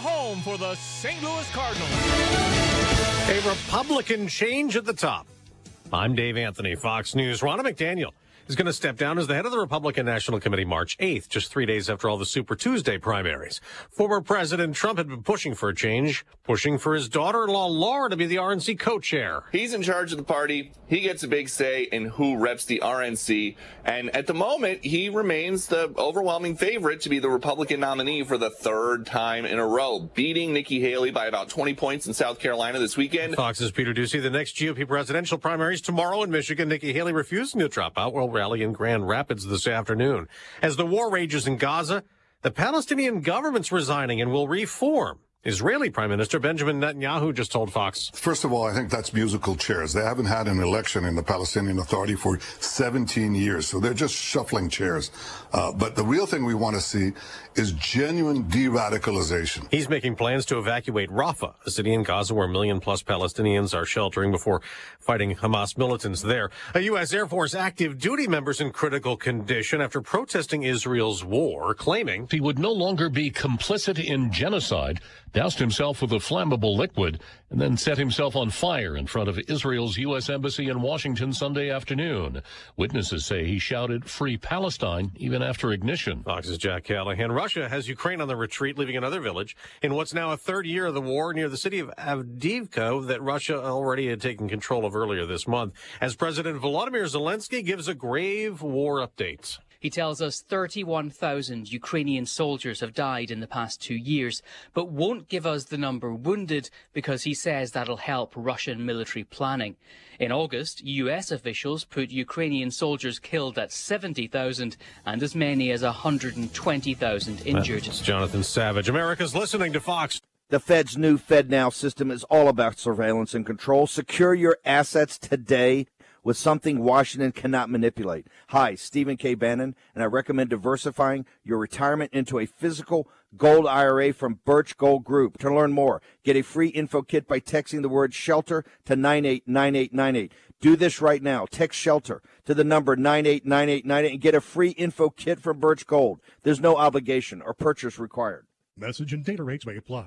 home for the St. Louis Cardinals. A Republican change at the top. I'm Dave Anthony, Fox News. Ronna McDaniel is going to step down as the head of the Republican National Committee March 8th, just three days after all the Super Tuesday primaries. Former President Trump had been pushing for a change, pushing for his daughter-in-law Lara to be the RNC co-chair. He's in charge of the party. He gets a big say in who reps the RNC. And at the moment, he remains the overwhelming favorite to be the Republican nominee for the third time in a row, beating Nikki Haley by about 20 points in South Carolina this weekend. Fox's Peter Doocy. The next GOP presidential primaries tomorrow in Michigan. Nikki Haley refusing to drop out. Will rally in Grand Rapids this afternoon. As the war rages in Gaza, the Palestinian government's resigning and will reform. Israeli Prime Minister Benjamin Netanyahu just told Fox. First of all, I think that's musical chairs. They haven't had an election in the Palestinian Authority for 17 years, so they're just shuffling chairs. Uh, but the real thing we want to see is genuine de-radicalization. He's making plans to evacuate Rafah, a city in Gaza where a million plus Palestinians are sheltering before fighting Hamas militants there. A U.S. Air Force active duty member's in critical condition after protesting Israel's war, claiming he would no longer be complicit in genocide, doused himself with a flammable liquid, and then set himself on fire in front of Israel's U.S. Embassy in Washington Sunday afternoon. Witnesses say he shouted, Free Palestine, even after ignition. Fox's Jack Callahan. Russia has Ukraine on the retreat, leaving another village in what's now a third year of the war near the city of Avdiivka that Russia already had taken control of earlier this month. As President Volodymyr Zelensky gives a grave war update. He tells us 31,000 Ukrainian soldiers have died in the past two years, but won't give us the number wounded because he says that'll help Russian military planning. In August, US officials put Ukrainian soldiers killed at 70,000 and as many as 120,000 injured. That's Jonathan Savage. America's listening to Fox. The Fed's new FedNow system is all about surveillance and control. Secure your assets today with something Washington cannot manipulate. Hi, Stephen K. Bannon, and I recommend diversifying your retirement into a physical gold IRA from Birch Gold Group. To learn more, get a free info kit by texting the word shelter to 989898. Do this right now. Text shelter to the number 989898 and get a free info kit from Birch Gold. There's no obligation or purchase required. Message and data rates may apply.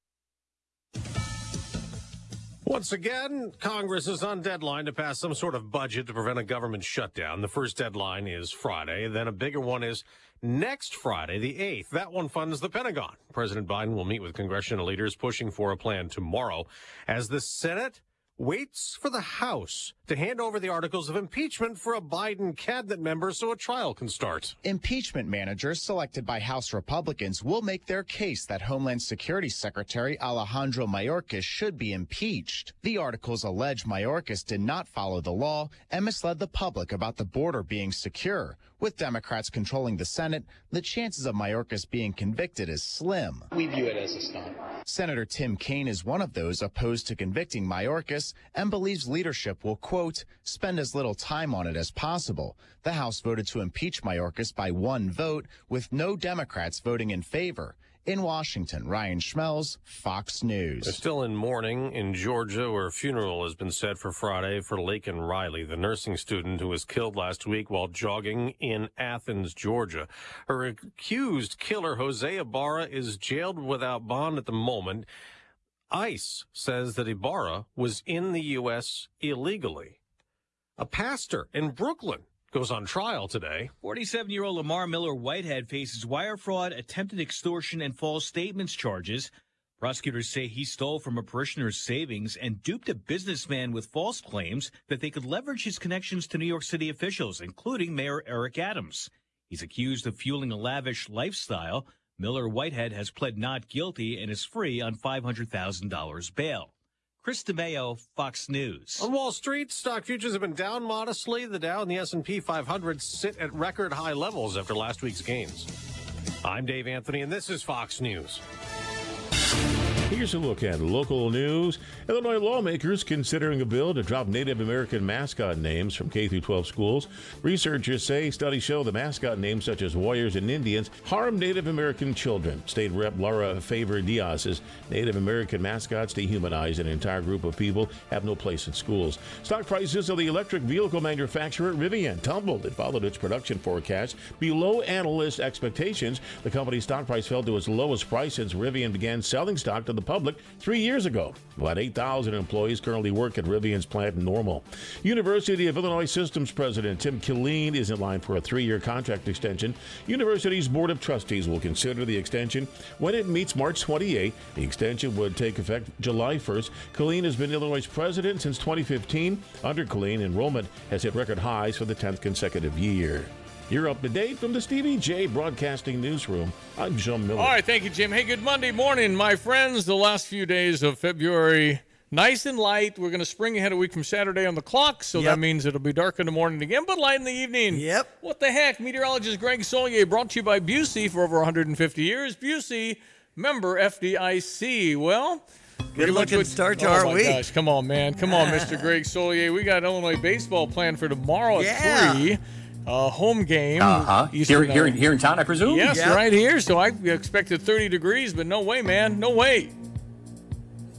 Once again, Congress is on deadline to pass some sort of budget to prevent a government shutdown. The first deadline is Friday. Then a bigger one is next Friday, the 8th. That one funds the Pentagon. President Biden will meet with congressional leaders pushing for a plan tomorrow as the Senate waits for the House to hand over the articles of impeachment for a Biden cabinet member so a trial can start. Impeachment managers selected by House Republicans will make their case that Homeland Security Secretary Alejandro Mayorkas should be impeached. The articles allege Mayorkas did not follow the law and misled the public about the border being secure. With Democrats controlling the Senate, the chances of Mayorkas being convicted is slim. We view it as a stunt. Senator Tim Kaine is one of those opposed to convicting Mayorkas and believes leadership will, quote, spend as little time on it as possible. The House voted to impeach Mayorkas by one vote, with no Democrats voting in favor. In Washington, Ryan Schmelz, Fox News. They're still in mourning in Georgia, where a funeral has been set for Friday for Laken Riley, the nursing student who was killed last week while jogging in Athens, Georgia. Her accused killer, Jose Ibarra, is jailed without bond at the moment. ICE says that Ibarra was in the U.S. illegally. A pastor in Brooklyn goes on trial today. 47 year old Lamor Miller Whitehead faces wire fraud, attempted extortion, and false statements charges. Prosecutors say he stole from a parishioner's savings and duped a businessman with false claims that they could leverage his connections to New York City officials, including Mayor Eric Adams. He's accused of fueling a lavish lifestyle. Miller Whitehead has pled not guilty and is free on $500,000 bail. Chris DeMeo, Fox News. On Wall Street, stock futures have been down modestly. The Dow and the S&P 500 sit at record high levels after last week's gains. I'm Dave Anthony, and this is Fox News. Here's a look at local news. Illinois lawmakers considering a bill to drop Native American mascot names from K through 12 schools. Researchers say studies show the mascot names such as Warriors and Indians harm Native American children. State Rep Laura Faver Dias says Native American mascots dehumanize an entire group of people, have no place in schools. Stock prices of the electric vehicle manufacturer Rivian tumbled. It followed its production forecast below analyst expectations. The company's stock price fell to its lowest price since Rivian began selling stock to the public three years ago. About 8,000 employees currently work at Rivian's plant in Normal. University of Illinois Systems President Tim Killeen is in line for a three year contract extension. University's Board of Trustees will consider the extension when it meets March 28. The extension would take effect July 1st. Killeen has been Illinois' president since 2015. Under Killeen, enrollment has hit record highs for the 10th consecutive year. You're up to date from the Stevie Jay Broadcasting Newsroom. I'm Jim Miller. All right, thank you, Jim. Hey, good Monday morning, my friends. The last few days of February, nice and light. We're going to spring ahead a week from Saturday on the clock, so Yep. that means it'll be dark in the morning again, but light in the evening. Yep. What the heck? Meteorologist Greg Solier brought to you by Busey for over 150 years. Busey, member FDIC. Well, pretty much looking what- start to oh our my week. gosh, come on, man. Come on, Mr. Greg Solier. We got Illinois baseball planned for tomorrow at Yeah. 3. Uh, home game. Uh-huh. Here, here, here in town, I presume? Yes, Yep. right here. So I expected 30 degrees, but no way, man. No way.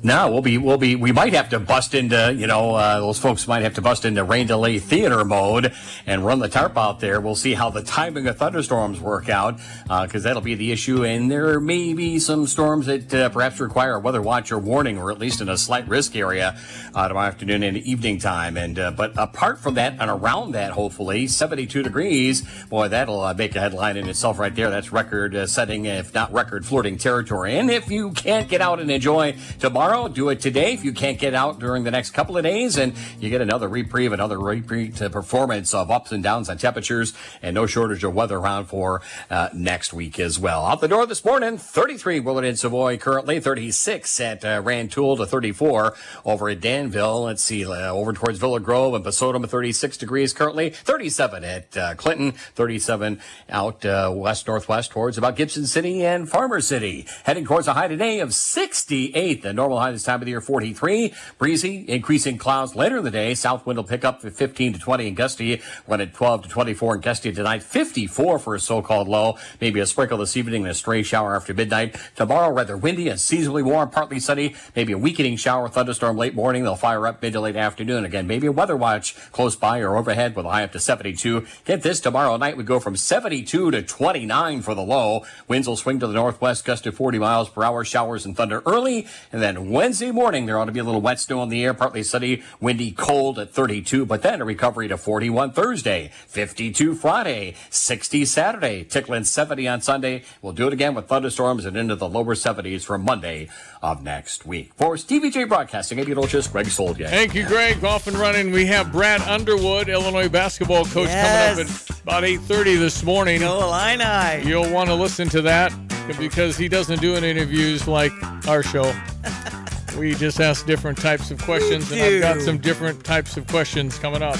No, we'll be, we'll be, we might have to bust into, you know, uh, those folks might have to bust into rain delay theater mode and run the tarp out there. We'll see how the timing of thunderstorms work out, because that'll be the issue. And there may be some storms that uh, perhaps require a weather watch or warning, or at least in a slight risk area uh, tomorrow afternoon and evening time. And uh, but apart from that and around that, hopefully 72 degrees. Boy, that'll uh, make a headline in itself right there. That's record uh, setting, if not record flirting territory. And if you can't get out and enjoy tomorrow, do it today. If you can't get out during the next couple of days, and you get another reprieve, another uh, performance of ups and downs on temperatures, and no shortage of weather around for uh, next week as well. Out the door this morning, 33 Willard and Savoy currently, 36 at uh, Rantoul to 34 over at Danville. Let's see, uh, over towards Villa Grove and Basodom, 36 degrees currently, 37 at uh, Clinton, 37 out uh, west northwest towards about Gibson City and Farmer City. Heading towards a high today of 68. The normal this time of the year 43. Breezy, increasing clouds later in the day. South wind will pick up to 15 to 20 in gusty. When at 12 to 24 in gusty tonight. 54 for a so-called low. Maybe a sprinkle this evening and a stray shower after midnight. Tomorrow rather windy and seasonally warm, partly sunny. Maybe a weakening shower, thunderstorm late morning. They'll fire up mid to late afternoon. Again, maybe a weather watch close by or overhead with a high up to 72. Get this tomorrow night we go from 72 to 29 for the low. Winds will swing to the northwest, gust to 40 miles per hour. Showers and thunder early, and then Wednesday morning there ought to be a little wet snow in the air, partly sunny, windy, cold at 32. But then a recovery to 41 Thursday, 52 Friday, 60 Saturday, tickling 70 on Sunday. We'll do it again with thunderstorms and into the lower 70s for Monday of next week. For Stevie Jay Broadcasting, meteorologist Greg Soldier. Thank you, Greg. Off and running. We have Brad Underwood, Illinois basketball coach, coming up at about 8.30 this morning. Go Illini. You'll want to listen to that because he doesn't do any interviews like our show. we just ask different types of questions, We and I've got some different types of questions coming up.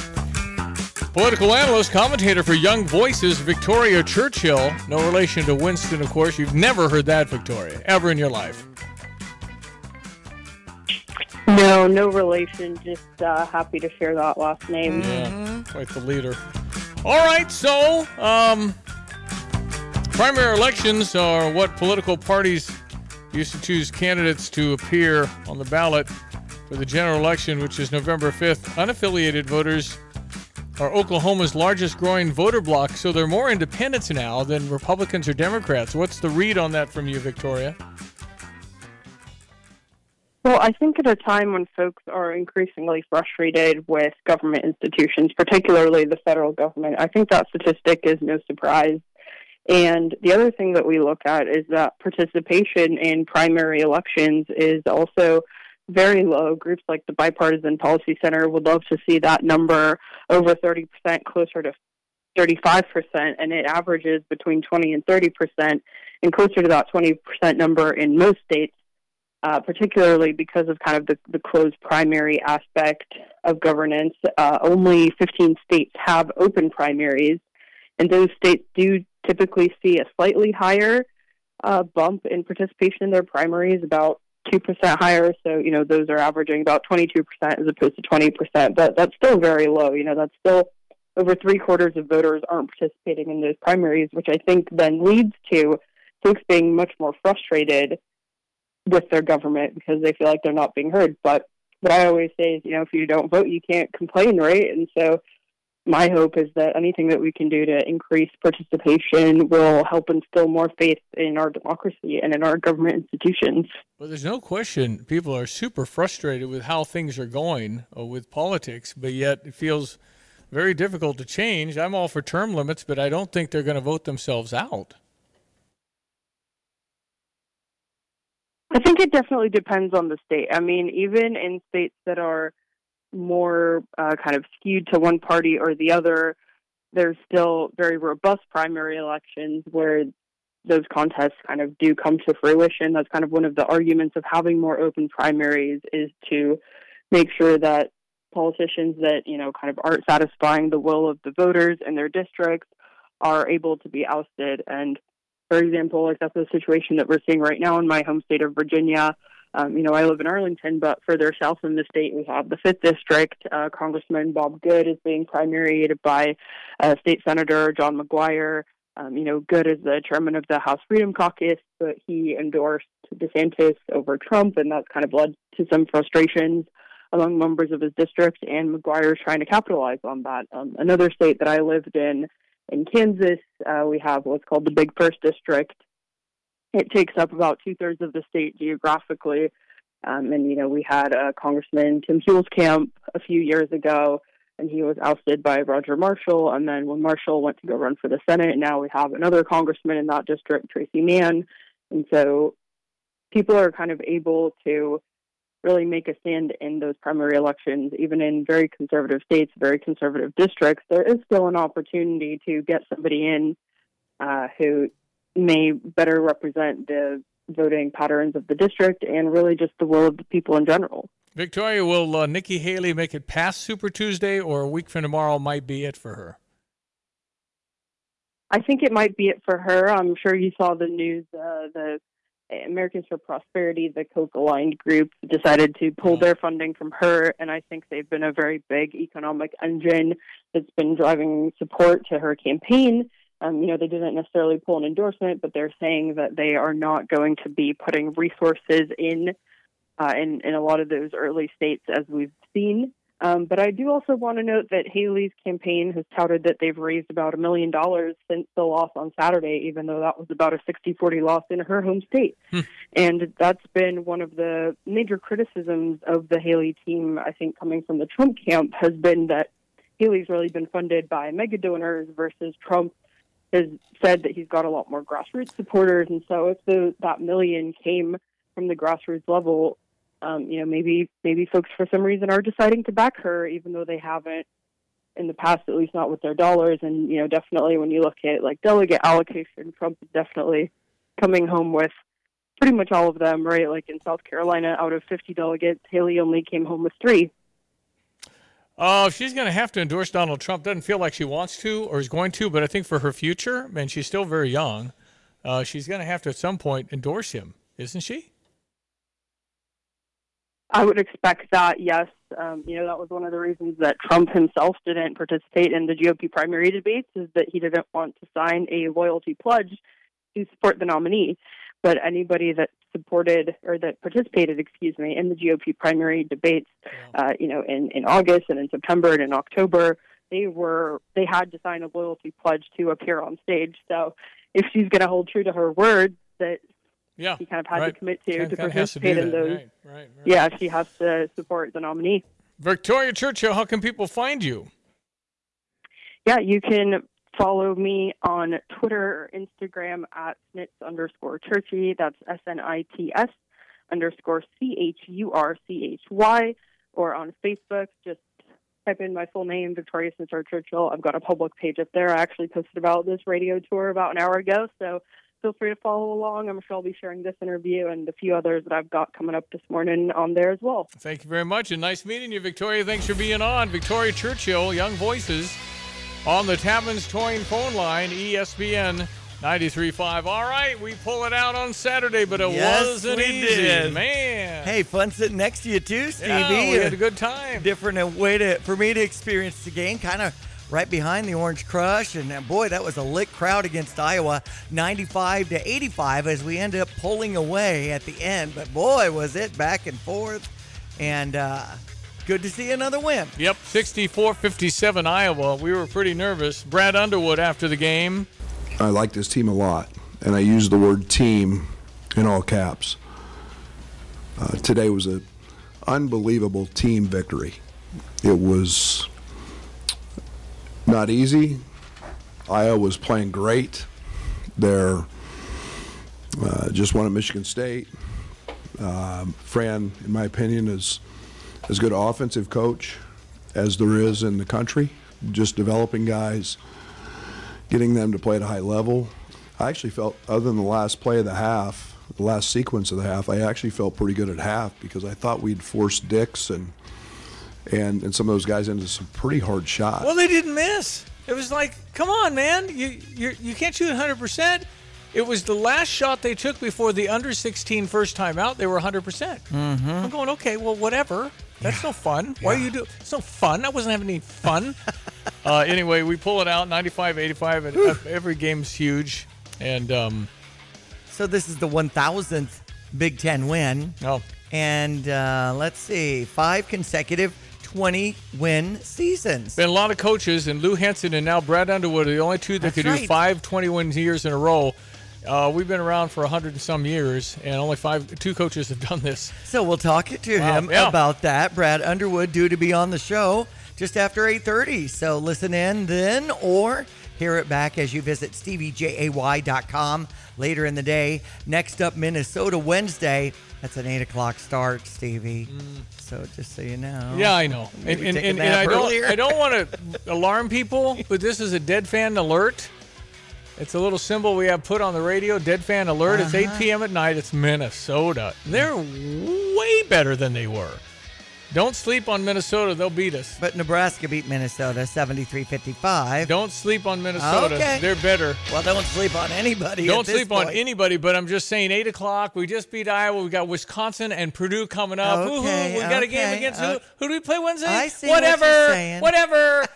Political analyst, commentator for Young Voices, Victoria Churchill. No relation to Winston, of course. You've never heard that, Victoria, ever in your life. No, no relation. Just uh, happy to share that last name. Yeah, quite the leader. All right, so um, primary elections are what political parties used to choose candidates to appear on the ballot for the general election, which is November 5th. Unaffiliated voters are Oklahoma's largest growing voter bloc, so they're more independents now than Republicans or Democrats. What's the read on that from you, Victoria? Well, I think at a time when folks are increasingly frustrated with government institutions, particularly the federal government, I think that statistic is no surprise. And the other thing that we look at is that participation in primary elections is also very low. Groups like the Bipartisan Policy Center would love to see that number over 30%, closer to 35%, and it averages between 20 and 30%, and closer to that 20% number in most states uh, particularly because of kind of the, the closed primary aspect of governance. Uh, only 15 states have open primaries, and those states do typically see a slightly higher uh, bump in participation in their primaries, about 2% higher. So, you know, those are averaging about 22% as opposed to 20%. But that's still very low. You know, that's still over three quarters of voters aren't participating in those primaries, which I think then leads to folks being much more frustrated with their government because they feel like they're not being heard. But what I always say is, you know, if you don't vote, you can't complain, right? And so my hope is that anything that we can do to increase participation will help instill more faith in our democracy and in our government institutions. Well, there's no question people are super frustrated with how things are going uh, with politics, but yet it feels very difficult to change. I'm all for term limits, but I don't think they're going to vote themselves out. I think it definitely depends on the state. I mean, even in states that are more uh, kind of skewed to one party or the other, there's still very robust primary elections where those contests kind of do come to fruition. That's kind of one of the arguments of having more open primaries is to make sure that politicians that, you know, kind of aren't satisfying the will of the voters in their districts are able to be ousted. And for example, like that's the situation that we're seeing right now in my home state of Virginia. Um, you know, I live in Arlington, but further south in the state, we have the fifth district. Uh, Congressman Bob Good is being primaried by uh, State Senator John McGuire. Um, you know, Good is the chairman of the House Freedom Caucus, but he endorsed DeSantis over Trump, and that's kind of led to some frustrations among members of his district. And McGuire is trying to capitalize on that. Um, another state that I lived in, in Kansas, uh, we have what's called the Big First District, it takes up about two thirds of the state geographically. Um, and, you know, we had Congressman Tim Huelskamp a few years ago, and he was ousted by Roger Marshall. And then when Marshall went to go run for the Senate, now we have another congressman in that district, Tracy Mann. And so people are kind of able to really make a stand in those primary elections, even in very conservative states, very conservative districts. There is still an opportunity to get somebody in uh, who may better represent the voting patterns of the district and really just the will of the people in general. Victoria, will uh, Nikki Haley make it past Super Tuesday, or a week from tomorrow might be it for her? I think it might be it for her. I'm sure you saw the news. Uh, the Americans for Prosperity, the Koch aligned group, decided to pull their funding from her, and I think they've been a very big economic engine that's been driving support to her campaign. Um, you know, they didn't necessarily pull an endorsement, but they're saying that they are not going to be putting resources in uh, in, in a lot of those early states as we've seen. Um, but I do also want to note that Haley's campaign has touted that they've raised about a million dollars since the loss on Saturday, even though that was about a 60 40 loss in her home state. Hmm. And that's been one of the major criticisms of the Haley team, I think, coming from the Trump camp, has been that Haley's really been funded by mega donors versus Trump has said that he's got a lot more grassroots supporters, and so if the, that million came from the grassroots level, um, you know, maybe maybe folks for some reason are deciding to back her, even though they haven't in the past, at least not with their dollars. And you know, definitely when you look at like delegate allocation, Trump is definitely coming home with pretty much all of them, right? Like in South Carolina, out of 50 delegates, Haley only came home with three. Uh, she's going to have to endorse Donald Trump. Doesn't feel like she wants to or is going to, but I think for her future, and she's still very young, uh, she's going to have to at some point endorse him, isn't she? I would expect that, yes. Um, you know, that was one of the reasons that Trump himself didn't participate in the GOP primary debates, is that he didn't want to sign a loyalty pledge to support the nominee. But anybody that supported or that participated, excuse me, in the GOP primary debates, uh, you know, in, in August and in September and in October, they were they had to sign a loyalty pledge to appear on stage. So if she's going to hold true to her word that yeah, she kind of had right. to commit to Kind- to has to participate in those, right, right. yeah, she has to support the nominee. Victoria Churchill, how can people find you? Yeah, you can follow me on Twitter or Instagram at snits underscore churchy. That's S N I T S underscore C H U R C H Y. Or on Facebook, just type in my full name, Victoria Snitzer Churchill. I've got a public page up there. I actually posted about this radio tour about an hour ago, so feel free to follow along. I'm sure I'll be sharing this interview and a few others that I've got coming up this morning on there as well. Thank you very much, and nice meeting you, Victoria. Thanks for being on. Victoria Churchill, Young Voices, on the Tammans Towing phone line, ESPN 93.5. All right, we pull it out on Saturday, but it Yes, wasn't easy. did. Man. Hey, fun sitting next to you too, Stevie. Yeah, we had a good time. Different uh, way to for me to experience the game, kind of right behind the Orange Crush, and uh, boy, that was a lit crowd against Iowa, 95 to 85, as we ended up pulling away at the end. But boy, was it back and forth, and uh, good to see another win. Yep, 64 57 Iowa. We were pretty nervous. Brad Underwood after the game. I like this team a lot, and I use the word team in all caps. Uh, today was an unbelievable team victory. It was not easy. Iowa was playing great. They're uh, just won at Michigan State. Um, Fran, in my opinion, is as good an offensive coach as there is in the country. Just developing guys, getting them to play at a high level. I actually felt, other than the last play of the half, the last sequence of the half, I actually felt pretty good at half because I thought we'd forced Dix and and and some of those guys into some pretty hard shots. Well, they didn't miss. It was like, come on, man. You you you can't shoot 100%. It was the last shot they took before the under 16 first time out. They were 100%. Mm-hmm. I'm going, okay, well, whatever. That's no fun. Why are you do? It's no fun. I wasn't having any fun. uh, anyway, we pull it out 95 85, and uh, every game's huge. And um, So this is the 1,000th Big Ten win. Oh. And uh, let's see, five consecutive 20 win seasons. been a lot of coaches, and Lou Henson and now Brad Underwood are the only two that That's could right. do five 20 wins years in a row. Uh, we've been around for a 100 and some years, and only five, two coaches have done this. So we'll talk to Wow, him yeah. about that. Brad Underwood due to be on the show just after 8:30. So listen in then or hear it back as you visit steviejay.com later in the day. Next up, Minnesota Wednesday. That's an eight o'clock start, Stevie. So just so you know. Yeah, I know. And, and, and, and I don't. I don't want to alarm people, but this is a dead fan alert. It's a little symbol we have put on the radio, dead fan alert. It's 8 Uh-huh. p.m. at night. It's Minnesota. They're way better than they were. Don't sleep on Minnesota. They'll beat us. But Nebraska beat Minnesota 73-55. Don't sleep on Minnesota. Okay. They're better. Well, don't sleep on anybody. Don't sleep on anybody, but I'm just saying, 8 o'clock. We just beat Iowa. We got Wisconsin and Purdue coming up. Woo-hoo. Okay, We got a game against uh, who? Who do we play Wednesday? I see what Whatever. you're saying. Whatever.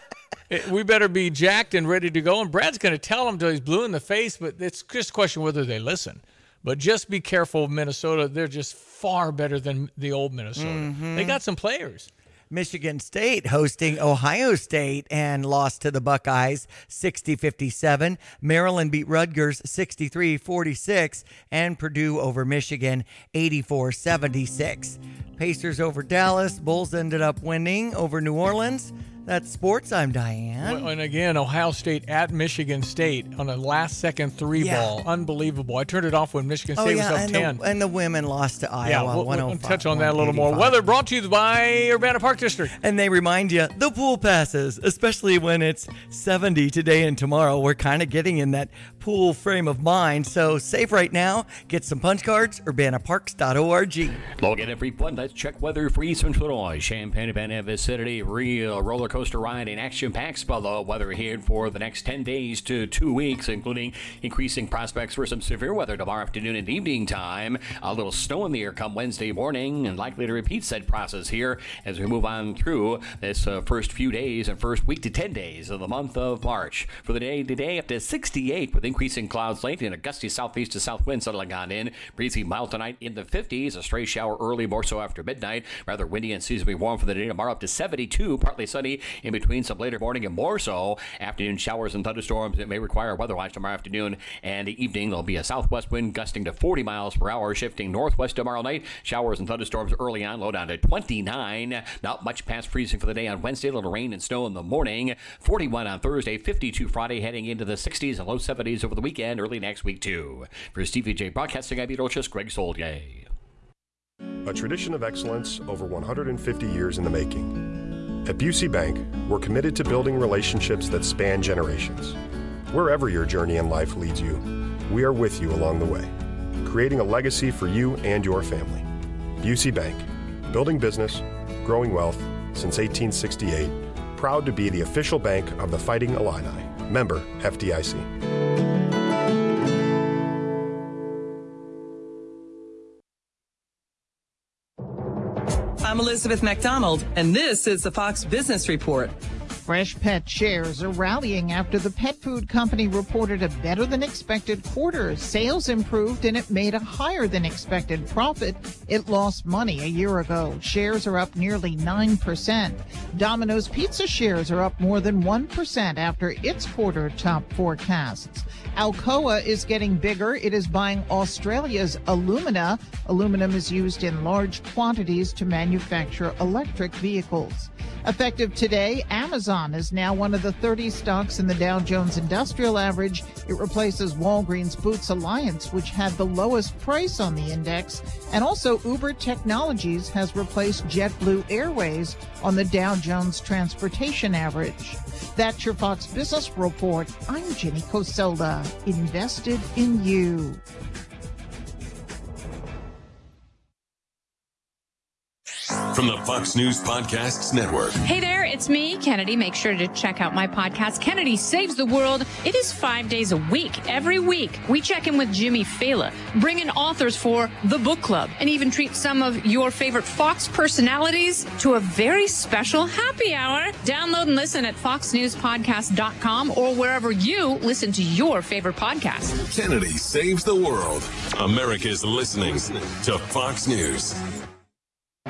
It- we better be jacked and ready to go. And Brad's going to tell them till he's blue in the face, but it's just a question whether they listen. But just be careful of Minnesota. They're just far better than the old Minnesota. Mm-hmm. They got some players. Michigan State hosting Ohio State and lost to the Buckeyes 60-57. Maryland beat Rutgers 63-46 and Purdue over Michigan 84-76. Pacers over Dallas, Bulls ended up winning over New Orleans. That's sports. I'm Diane. And again, Ohio State at Michigan State on a last second three Yeah. ball. Unbelievable. I turned it off when Michigan Oh State yeah, was up and 10. the, and the women lost to yeah, Iowa. we'll, we'll 105, touch on that a little more. Weather brought to you by Urbana Park District. And they remind you the pool passes, especially when it's 70 today and tomorrow. We're kind of getting in that pool frame of mind. So save right now. Get some punch cards, urbanaparks.org. Logan every one. Let's check weather for Eastern Illinois. Champaign Urbana vicinity. Real roller coaster ride and action packs below. Weather here for the next 10 days to two weeks, including increasing prospects for some severe weather tomorrow afternoon and evening time. A little snow in the air come Wednesday morning and likely to repeat said process here as we move on through this uh, first few days and first week to 10 days of the month of March. For the day today, up to 68 with increasing clouds late and a gusty southeast to south wind settling on in. Breezy mild tonight in the 50s. A stray shower early, more so after midnight. Rather windy and seasonably warm for the day tomorrow up to 72. Partly sunny in between some later morning and more so. Afternoon showers and thunderstorms It may require a weather watch tomorrow afternoon and evening. There'll be a southwest wind gusting to 40 miles per hour, shifting northwest tomorrow night. Showers and thunderstorms early on, low down to 29. Not much past freezing for the day on Wednesday. A little rain and snow in the morning. 41 on Thursday, 52 Friday, heading into the 60s and low 70s over the weekend, early next week too. For Stevie Jay Broadcasting, I'm Beetlejuice, Greg Soldier. A tradition of excellence over 150 years in the making. At Busey Bank, we're committed to building relationships that span generations. Wherever your journey in life leads you, we are with you along the way, creating a legacy for you and your family. Busey Bank, building business, growing wealth since 1868, proud to be the official bank of the Fighting Illini. Member FDIC. I'm Elizabeth McDonald, and this is the Fox Business Report. Freshpet shares are rallying after the pet food company reported a better than expected quarter. Sales improved and it made a higher than expected profit. It lost money a year ago. Shares are up nearly 9%. Domino's Pizza shares are up more than 1% after its quarter top forecasts. Alcoa is getting bigger. It is buying Australia's alumina. Aluminum is used in large quantities to manufacture electric vehicles. Effective today, Amazon is now one of the 30 stocks in the Dow Jones Industrial Average. It replaces Walgreens Boots Alliance, which had the lowest price on the index. And also, Uber Technologies has replaced JetBlue Airways on the Dow Jones Transportation Average. That's your Fox Business Report. I'm Jenny Coselda, invested in you. From the Fox News Podcasts Network. Hey there, it's me, Kennedy. Make sure to check out my podcast, Kennedy Saves the World. It is five days a week. Every week, we check in with Jimmy Failla, bring in authors for the book club, and even treat some of your favorite Fox personalities to a very special happy hour. Download and listen at foxnewspodcast.com or wherever you listen to your favorite podcast. Kennedy Saves the World. America's listening to Fox News.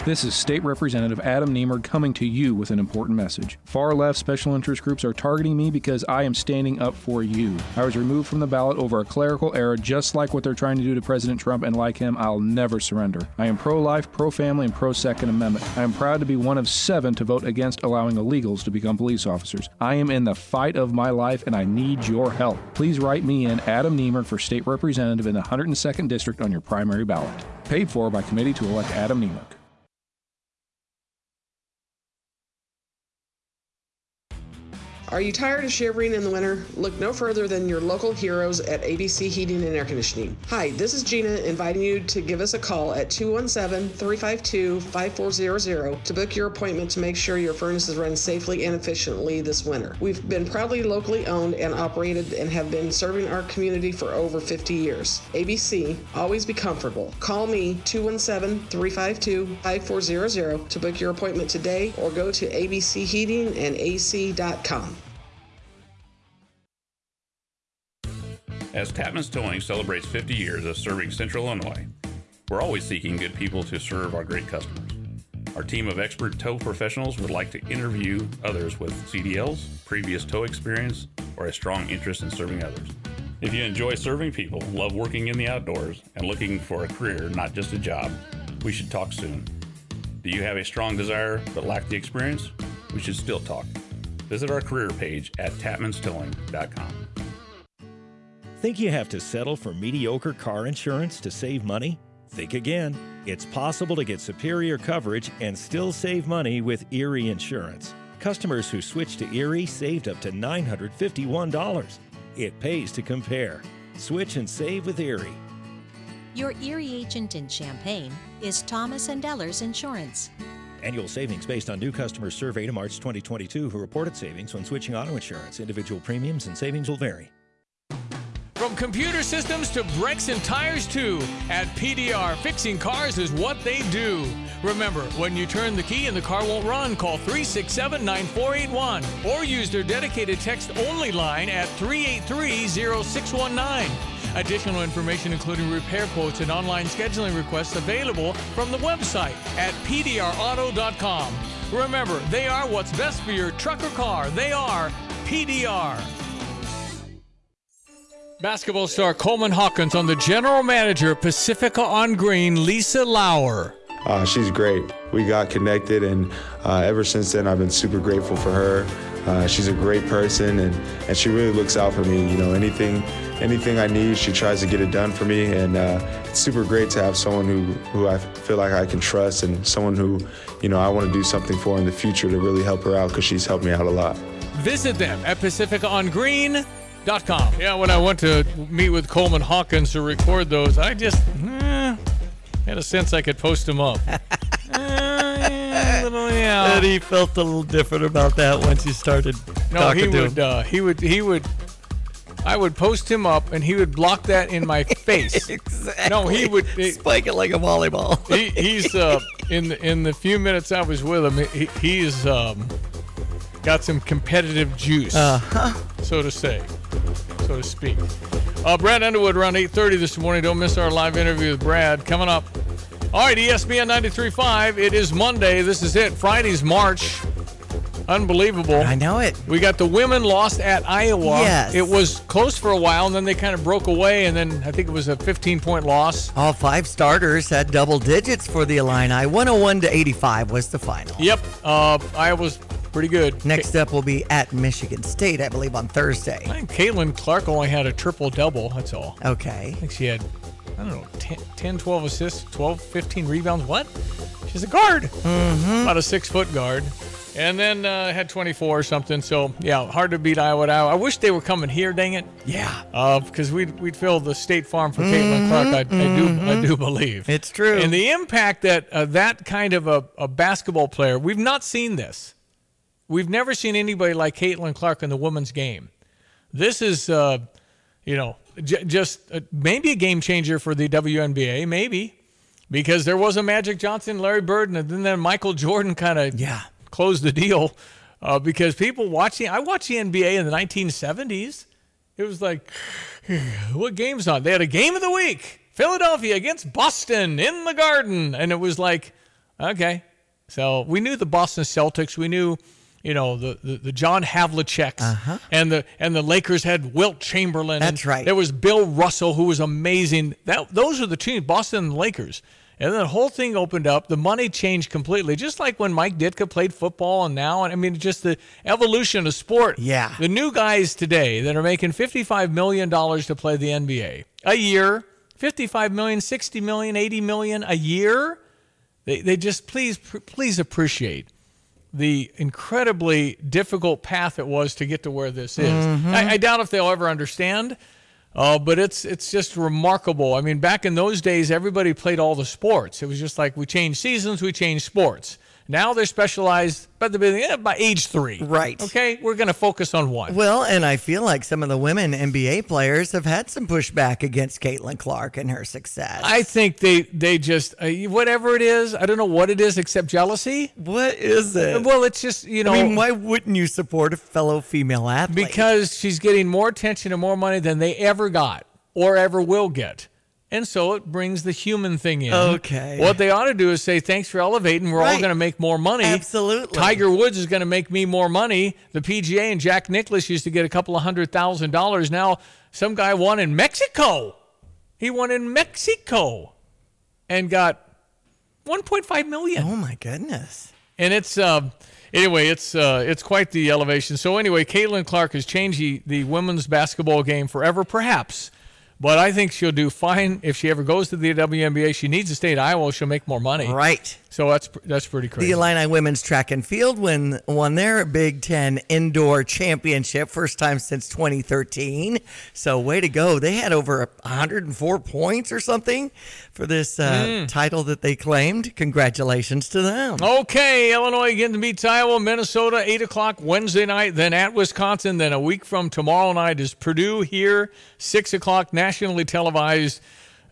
This is State Representative Adam Niemerg coming to you with an important message. Far left special interest groups are targeting me because I am standing up for you. I was removed from the ballot over a clerical error, just like what they're trying to do to President Trump, and like him, I'll never surrender. I am pro life, pro family, and pro Second Amendment. I am proud to be one of seven to vote against allowing illegals to become police officers. I am in the fight of my life, and I need your help. Please write me in Adam Niemerg for State Representative in the 102nd District on your primary ballot. Paid for by Committee to elect Adam Niemerg. Are you tired of shivering in the winter? Look no further than your local heroes at ABC Heating and Air Conditioning. Hi, this is Gina inviting you to give us a call at 217 352 5400 to book your appointment to make sure your furnace is run safely and efficiently this winter. We've been proudly locally owned and operated and have been serving our community for over 50 years. ABC, always be comfortable. Call me 217 352 5400 to book your appointment today or go to abcheatingandac.com. As Tapman's Towing celebrates 50 years of serving Central Illinois, we're always seeking good people to serve our great customers. Our team of expert tow professionals would like to interview others with CDLs, previous tow experience, or a strong interest in serving others. If you enjoy serving people, love working in the outdoors, and looking for a career, not just a job, we should talk soon. Do you have a strong desire but lack the experience? We should still talk. Visit our career page at tapmanstowing.com. Think you have to settle for mediocre car insurance to save money? Think again. It's possible to get superior coverage and still save money with Erie Insurance. Customers who switched to Erie saved up to $951. It pays to compare. Switch and save with Erie. Your Erie agent in Champaign is Thomas and Ellers Insurance. Annual savings based on new customers surveyed in March 2022 who reported savings when switching auto insurance. Individual premiums and savings will vary. From computer systems to brakes and tires, too, at PDR, fixing cars is what they do. Remember, when you turn the key and the car won't run, call 367 9481 or use their dedicated text only line at 383 0619. Additional information, including repair quotes and online scheduling requests, available from the website at pdrauto.com. Remember, they are what's best for your truck or car. They are PDR. Basketball star Coleman Hawkins on the general manager Pacifica on Green, Lisa Lauer. Uh, she's great. We got connected, and uh, ever since then, I've been super grateful for her. Uh, she's a great person, and, and she really looks out for me. You know, anything anything I need, she tries to get it done for me, and uh, it's super great to have someone who who I feel like I can trust, and someone who, you know, I want to do something for in the future to really help her out because she's helped me out a lot. Visit them at pacificaongreen.com. Yeah, when I went to meet with Coleman Hawkins to record those, I just eh, had a sense I could post them up. Eh, little, yeah. And he felt a little different about that once you started No, talking he to would. him. Uh, he would. He would. I would post him up, and he would block that in my face. exactly. No, he would spike it like a volleyball. he, he's uh, in the, in the few minutes I was with him, he, he's um, got some competitive juice, Uh-huh. so to say, so to speak. Uh, Brad Underwood around 8:30 this morning. Don't miss our live interview with Brad coming up. All right, ESPN 93.5. It is Monday. This is it. Friday's March. Unbelievable. I know it. We got the women lost at Iowa. Yes. It was close for a while, and then they kind of broke away, and then I think it was a 15 point loss. All five starters had double digits for the Illini. 101 to 85 was the final. Yep. Uh, Iowa's pretty good. Next up will be at Michigan State, I believe, on Thursday. I think Caitlin Clark only had a triple double. That's all. Okay. I think she had, I don't know, 10, 10 12 assists, 12, 15 rebounds. What? She's a guard. Mm-hmm. About a six foot guard. And then uh, had 24 or something. So, yeah, hard to beat Iowa Iowa. I wish they were coming here, dang it. Yeah. Because we'd, we'd fill the State Farm for Caitlin Clark, I, I, do, I do believe. Mm-hmm. It's true. And the impact that uh, that kind of a, a basketball player, we've not seen this. We've never seen anybody like Caitlin Clark in the women's game. This is, uh, you know, j- just uh, maybe a game changer for the WNBA, maybe, because there was a Magic Johnson, Larry Bird, and then, then Michael Jordan kind of yeah. closed the deal. Uh, because people watching, I watched the NBA in the 1970s. It was like, what game's on? They had a game of the week Philadelphia against Boston in the garden. And it was like, okay. So we knew the Boston Celtics. We knew, you know, the, the, the John Havliceks. Uh-huh. And the and the Lakers had Wilt Chamberlain. That's right. There was Bill Russell, who was amazing. That Those are the teams, Boston and the Lakers. And then the whole thing opened up. The money changed completely, just like when Mike Ditka played football, and now, and I mean, just the evolution of sport. Yeah. The new guys today that are making $55 million to play the NBA a year, 55 million, 60 million, 80 million a year. They, they just please, please appreciate the incredibly difficult path it was to get to where this is. Mhm. I, I doubt if they'll ever understand. Uh, but it's it's just remarkable. I mean, back in those days, everybody played all the sports. It was just like we changed seasons, we changed sports. Now they're specialized by the eh, by age three. Right. Okay, we're going to focus on one. Well, and I feel like some of the women NBA players have had some pushback against Caitlin Clark and her success. I think they they just uh, whatever it is. I don't know what it is except jealousy. What is it? Well, it's just you know. I mean, why wouldn't you support a fellow female athlete? Because she's getting more attention and more money than they ever got or ever will get. And so it brings the human thing in. Okay. What they ought to do is say, thanks for elevating. We're all going to make more money. Absolutely. Tiger Woods is going to make me more money. The PGA and Jack Nicklaus used to get a couple of hundred thousand dollars. Now, some guy won in Mexico. He won in Mexico and got 1.5 million. Oh, my goodness. And it's um, anyway, it's uh, it's quite the elevation. So anyway, Caitlin Clark has changed the, the women's basketball game forever, perhaps. But I think she'll do fine if she ever goes to the WNBA. She needs to stay at Iowa. She'll make more money. Right. So that's that's pretty crazy. The Illini women's track and field win, won their Big Ten indoor championship, first time since 2013. So, way to go. They had over 104 points or something for this uh, Mm. title that they claimed. Congratulations to them. Okay, Illinois again to beat Iowa, Minnesota, 8 o'clock Wednesday night, then at Wisconsin. Then a week from tomorrow night is Purdue here, 6 o'clock, nationally televised.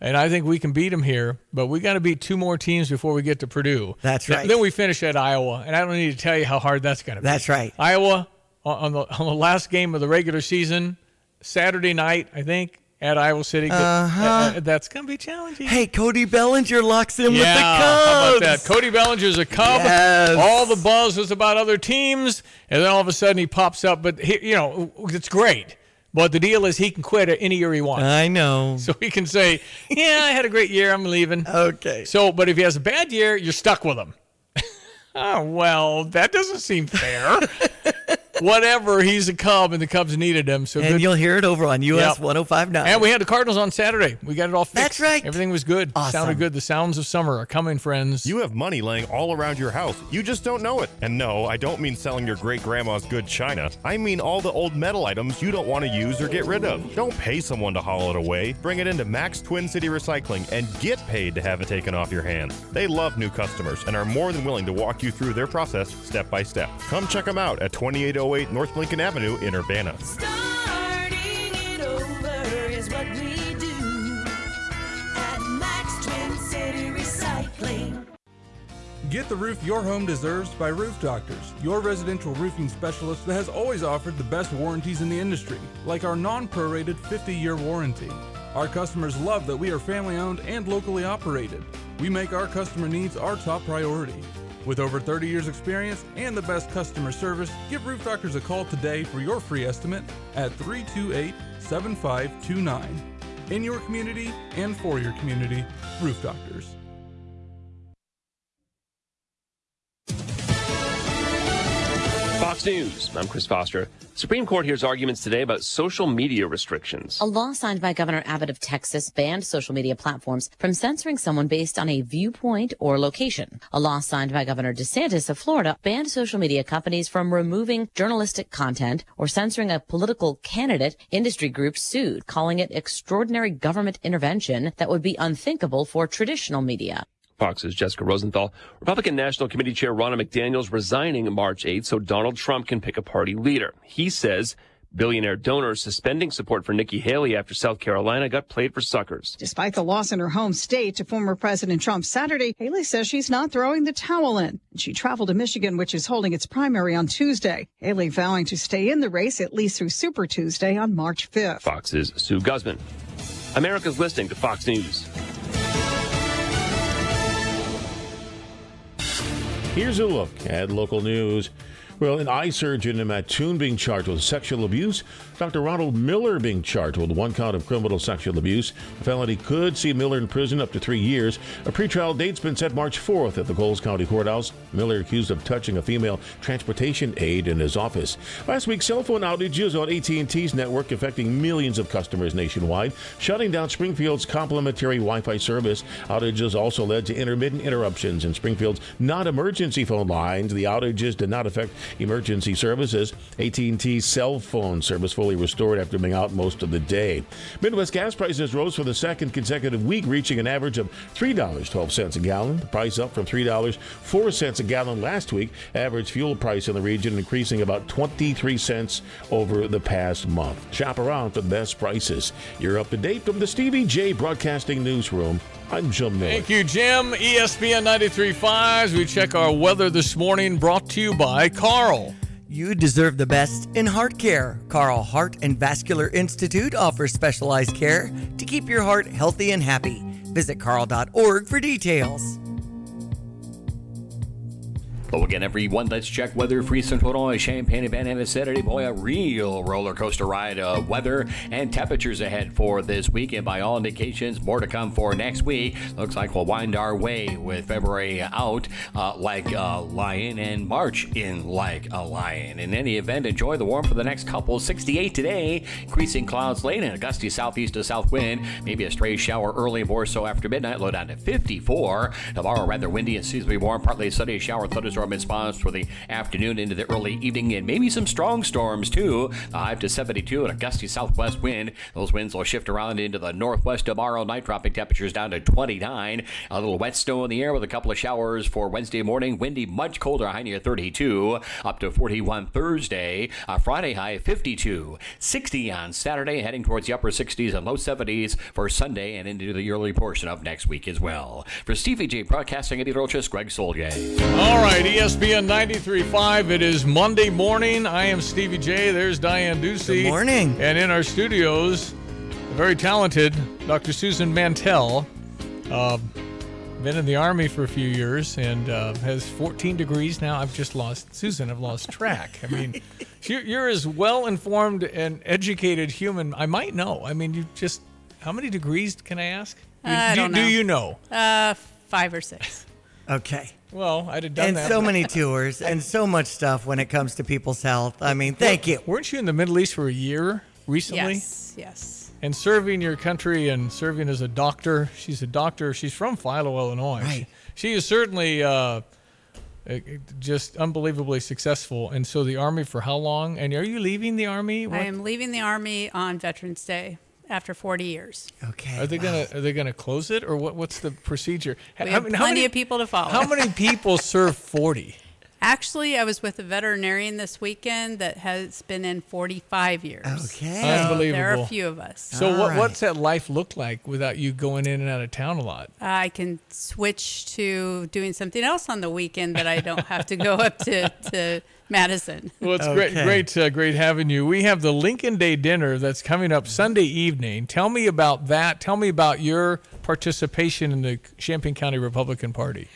And I think we can beat them here, but we got to beat two more teams before we get to Purdue. That's Th- right. Then we finish at Iowa, and I don't need to tell you how hard that's going to be. That's right. Iowa on the, on the last game of the regular season, Saturday night, I think, at Iowa City. Uh-huh. Uh, that's going to be challenging. Hey, Cody Bellinger locks in yeah, with the Cubs. how about that? Cody Bellinger's a Cub. Yes. All the buzz was about other teams, and then all of a sudden he pops up. But he, you know, it's great. But the deal is he can quit at any year he wants. I know. So he can say, "Yeah, I had a great year. I'm leaving." Okay. So, but if he has a bad year, you're stuck with him. oh well, that doesn't seem fair. Whatever, he's a Cub, and the Cubs needed him. So And good. you'll hear it over on US Yep. 1059. And we had the Cardinals on Saturday. We got it all fixed. That's right. Everything was good. Awesome. Sounded good. The sounds of summer are coming, friends. You have money laying all around your house. You just don't know it. And no, I don't mean selling your great grandma's good china. I mean all the old metal items you don't want to use or get rid of. Don't pay someone to haul it away. Bring it into Mack's Twin City Recycling and get paid to have it taken off your hands. They love new customers and are more than willing to walk you through their process step by step. Come check them out at 908 North Lincoln Avenue in Urbana. Get the roof your home deserves by Roof Doctors, your residential roofing specialist that has always offered the best warranties in the industry, like our non prorated 50 year warranty. Our customers love that we are family owned and locally operated. We make our customer needs our top priority. With over 30 years' experience and the best customer service, give Roof Doctors a call today for your free estimate at 328 7529. In your community and for your community, Roof Doctors. Fox News. I'm Chris Foster. Supreme Court hears arguments today about social media restrictions. A law signed by Governor Abbott of Texas banned social media platforms from censoring someone based on a viewpoint or location. A law signed by Governor DeSantis of Florida banned social media companies from removing journalistic content or censoring a political candidate. Industry groups sued, calling it extraordinary government intervention that would be unthinkable for traditional media. Fox's Jessica Rosenthal. Republican National Committee Chair Ronna McDaniel's resigning March 8th so Donald Trump can pick a party leader. He says billionaire donors suspending support for Nikki Haley after South Carolina got played for suckers. Despite the loss in her home state to former President Trump Saturday, Haley says she's not throwing the towel in. She traveled to Michigan, which is holding its primary on Tuesday. Haley vowing to stay in the race at least through Super Tuesday on March 5th. Fox's Sue Guzman. America's listening to Fox News. Here's a look at local news. Well, an eye surgeon in Mattoon being charged with sexual abuse. Dr. Ronald Miller being charged with one count of criminal sexual abuse. A felony could see Miller in prison up to three years. A pretrial date's been set March 4th at the Coles County Courthouse. Miller accused of touching a female transportation aide in his office. Last week, cell phone outages on AT&T's network affecting millions of customers nationwide, shutting down Springfield's complimentary Wi-Fi service. Outages also led to intermittent interruptions in Springfield's non-emergency phone lines. The outages did not affect emergency services. AT&T's cell phone service fully restored after being out most of the day. Midwest gas prices rose for the second consecutive week, reaching an average of $3.12 a gallon. The price up from $3.04 a gallon last week. Average fuel price in the region increasing about 23 cents over the past month. Shop around for the best prices. You're up to date from the Stevie Jay Broadcasting Newsroom. I'm Jim Miller. Thank you, Jim. ESPN 93.5. As we check our weather this morning, brought to you by Carle. You deserve the best in heart care. Carle Heart and Vascular Institute offers specialized care to keep your heart healthy and happy. Visit carle.org for details. Hello again, everyone. Let's check weather. Free Central Illinois, Champaign, and Banana Saturday. Boy, a real roller coaster ride of weather and temperatures ahead for this week. And by all indications, more to come for next week. Looks like we'll wind our way with February out uh, like a lion and March in like a lion. In any event, enjoy the warm for the next couple. 68 today, increasing clouds late and a gusty southeast to south wind. Maybe a stray shower early, more so after midnight. Low down to 54. Tomorrow, rather windy and seasonably warm. Partly sunny shower thunderstorm for the afternoon into the early evening, and maybe some strong storms too. The high to 72 and a gusty southwest wind. Those winds will shift around into the northwest tomorrow night, dropping temperatures down to 29. A little wet snow in the air with a couple of showers for Wednesday morning. Windy, much colder, high near 32, up to 41 Thursday. A Friday high 52, 60 on Saturday, heading towards the upper 60s and low 70s for Sunday and into the early portion of next week as well. For Stevie Jay Broadcasting, Rochas, Greg Soulje. All right, E ESPN 93.5. It is Monday morning. I am Stevie Jay. There's Diane Ducey. Good morning. And in our studios, the very talented Dr. Susan Mantell. Uh, been in the Army for a few years and uh, has 14 degrees now. I've just lost, Susan, I've lost track. I mean, you're, you're as well informed and educated human I might know. I mean, you just, how many degrees can I ask? You- I do, don't do know. you know? Uh, five or six. Okay. Well, I'd have done and that. so many tours and so much stuff when it comes to people's health. I mean, thank you. Weren't you in the Middle East for a year recently? Yes, yes. And serving your country and serving as a doctor. She's a doctor. She's from Philo, Illinois. Right. She, she is certainly uh, uh, just unbelievably successful. And so the Army for how long? And are you leaving the Army? I am leaving the Army on Veterans Day after 40 years. Okay. Are they gonna Are they gonna close it or what? What's the procedure? We How- have how plenty many- of people to follow. How many people serve forty? Actually, I was with a veterinarian this weekend that has been in 45 years. Okay. So Unbelievable. There are a few of us. So All what, right. what's that life look like without you going in and out of town a lot? I can switch to doing something else on the weekend that I don't have to go up to, to Madison. Well, it's great, Okay. great, uh, great having you. We have the Lincoln Day dinner that's coming up Sunday evening. Tell me about that. Tell me about your participation in the Champaign County Republican Party.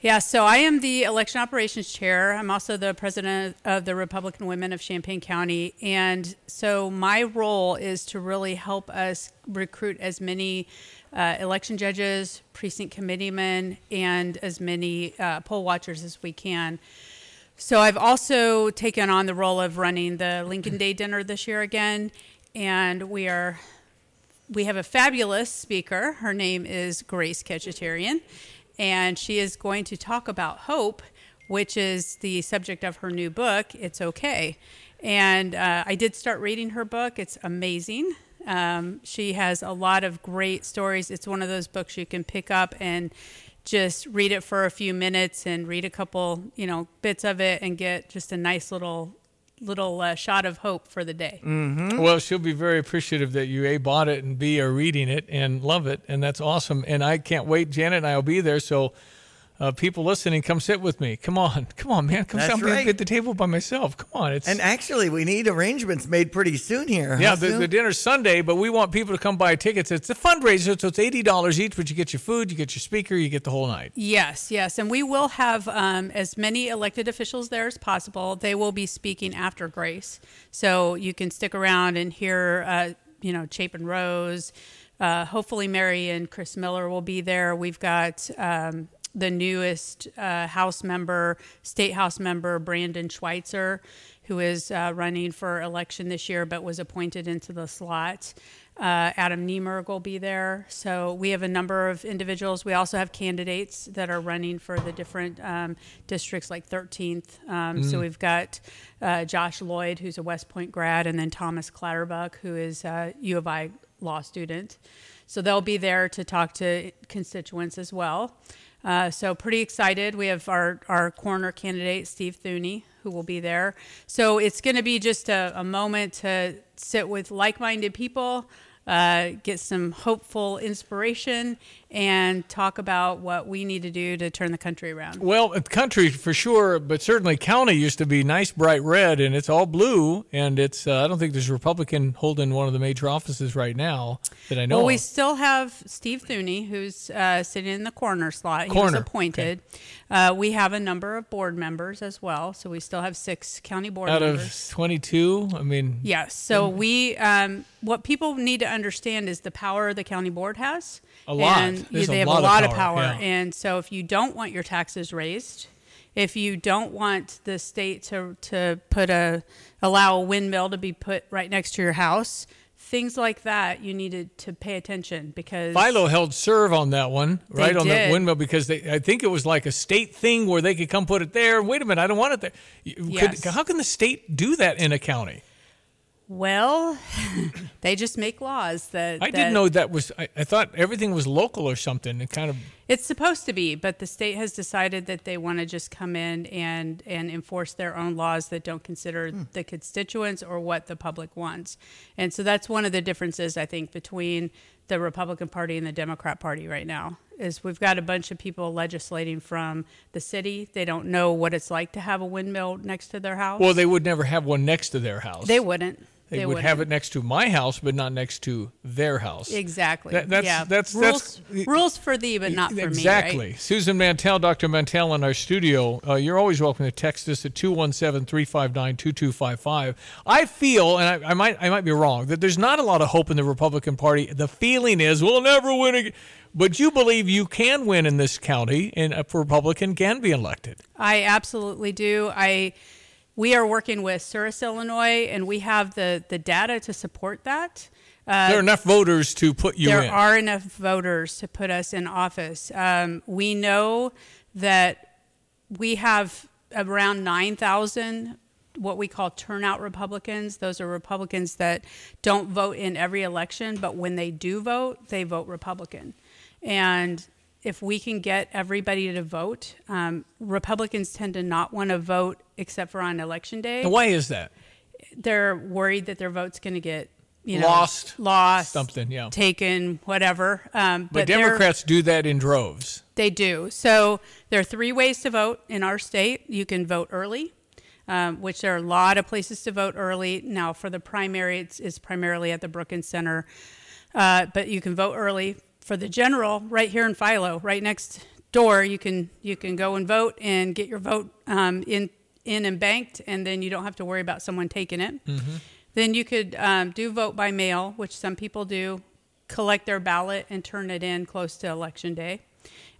Yeah, so I am the election operations chair. I'm also the president of the Republican Women of Champaign County. And so my role is to really help us recruit as many uh, election judges, precinct committeemen, and as many uh, poll watchers as we can. So I've also taken on the role of running the Lincoln Day dinner this year again. And we are we have a fabulous speaker. Her name is Grace Ketchetarian, and she is going to talk about hope, which is the subject of her new book, It's Okay. And uh, I did start reading her book. It's amazing. Um, she has a lot of great stories. It's one of those books you can pick up and just read it for a few minutes and read a couple, you know, bits of it and get just a nice little little uh, shot of hope for the day. Mm-hmm. Well, she'll be very appreciative that you A, bought it, and B, are reading it and love it. And that's awesome. And I can't wait. Janet and I will be there. So, uh, people listening, come sit with me. Come on. Come on, man. Come That's sit right. at the table by myself. Come on. It's And actually, we need arrangements made pretty soon here. Yeah, huh, the, Sue? the dinner's Sunday, but we want people to come buy tickets. It's a fundraiser, so it's eighty dollars each, but you get your food, you get your speaker, you get the whole night. Yes, yes. And we will have um, as many elected officials there as possible. They will be speaking after Grace. So you can stick around and hear, uh, you know, Chapin Rose. Uh, hopefully, Mary and Chris Miller will be there. We've got um, the newest uh, House member, State House member, Brandon Schweitzer, who is uh, running for election this year but was appointed into the slot. Uh, Adam Niemerg will be there. So we have a number of individuals. We also have candidates that are running for the different um, districts, like 13th. Um, So Mm. we've got uh, Josh Loyd, who's a West Point grad, and then Thomas Clatterbuck, who is a U of I law student. So they'll be there to talk to constituents as well. Uh, so pretty excited. We have our, our corner candidate, Steve Thuney, who will be there. So it's going to be just a, a moment to sit with like-minded people, uh, get some hopeful inspiration, and talk about what we need to do to turn the country around. Well, the country for sure, but certainly county used to be nice, bright red, and it's all blue. And it's uh, I don't think there's a Republican holding one of the major offices right now that I know. Well, we of. still have Steve Thuney, who's uh, sitting in the corner slot. He was Corner, appointed. Uh, we have a number of board members as well, so we still have six county board out members. of 22. I mean, Yes. So we, um, what people need to understand is the power the county board has. A lot. And There's they a have lot a lot of power, power. yeah. And so if you don't want your taxes raised, if you don't want the state to, to put a, allow a windmill to be put right next to your house, things like that, you needed to pay attention because Philo held serve on that one, right on that windmill, because they, I think it was like a state thing where they could come put it there. Wait a minute, I don't want it there. You- could- Yes. how can the state do that in a county? Well, they just make laws that I that- didn't know that was. I, I thought everything was local or something. It kind of. It's supposed to be, but the state has decided that they want to just come in and, and enforce their own laws that don't consider hmm. the constituents or what the public wants. And so that's one of the differences, I think, between the Republican Party and the Democrat Party right now. Is we've got a bunch of people legislating from the city. They don't know what it's like to have a windmill next to their house. Well, they would never have one next to their house. They wouldn't. They, They would have it next to my house, but not next to their house. Exactly. That- that's yeah. that's rules, that's rules for thee, but not for exactly. me. Right? Susan Mantell, Dr. Mantell in our studio. Uh, you're always welcome to text us at 217-359-2255. I feel, and I, I might I might be wrong, that there's not a lot of hope in the Republican Party. The feeling is we'll never win again. But you believe you can win in this county, and a Republican can be elected. I absolutely do. I we are working with Souris, Illinois, and we have the the data to support that. Uh, there are enough voters to put you there in. are enough voters to put us in office. Um, we know that we have around 9,000 what we call turnout Republicans. Those are Republicans that don't vote in every election, but when they do vote, they vote Republican. And if we can get everybody to vote, um, Republicans tend to not want to vote except for on election day. Why is that? They're worried that their vote's going to get you know, Lost, lost, something, yeah. taken, whatever. Um, But, they're- Democrats do that in droves. They do. So there are three ways to vote in our state. You can vote early, um, which there are a lot of places to vote early. Now, for the primary, it's, it's primarily at the Brookens Center, uh, but you can vote early. For the general, right here in Philo, right next door, you can you can go and vote and get your vote um, in in and banked, and then you don't have to worry about someone taking it. Then you could um, do vote by mail, which some people do, collect their ballot and turn it in close to election day.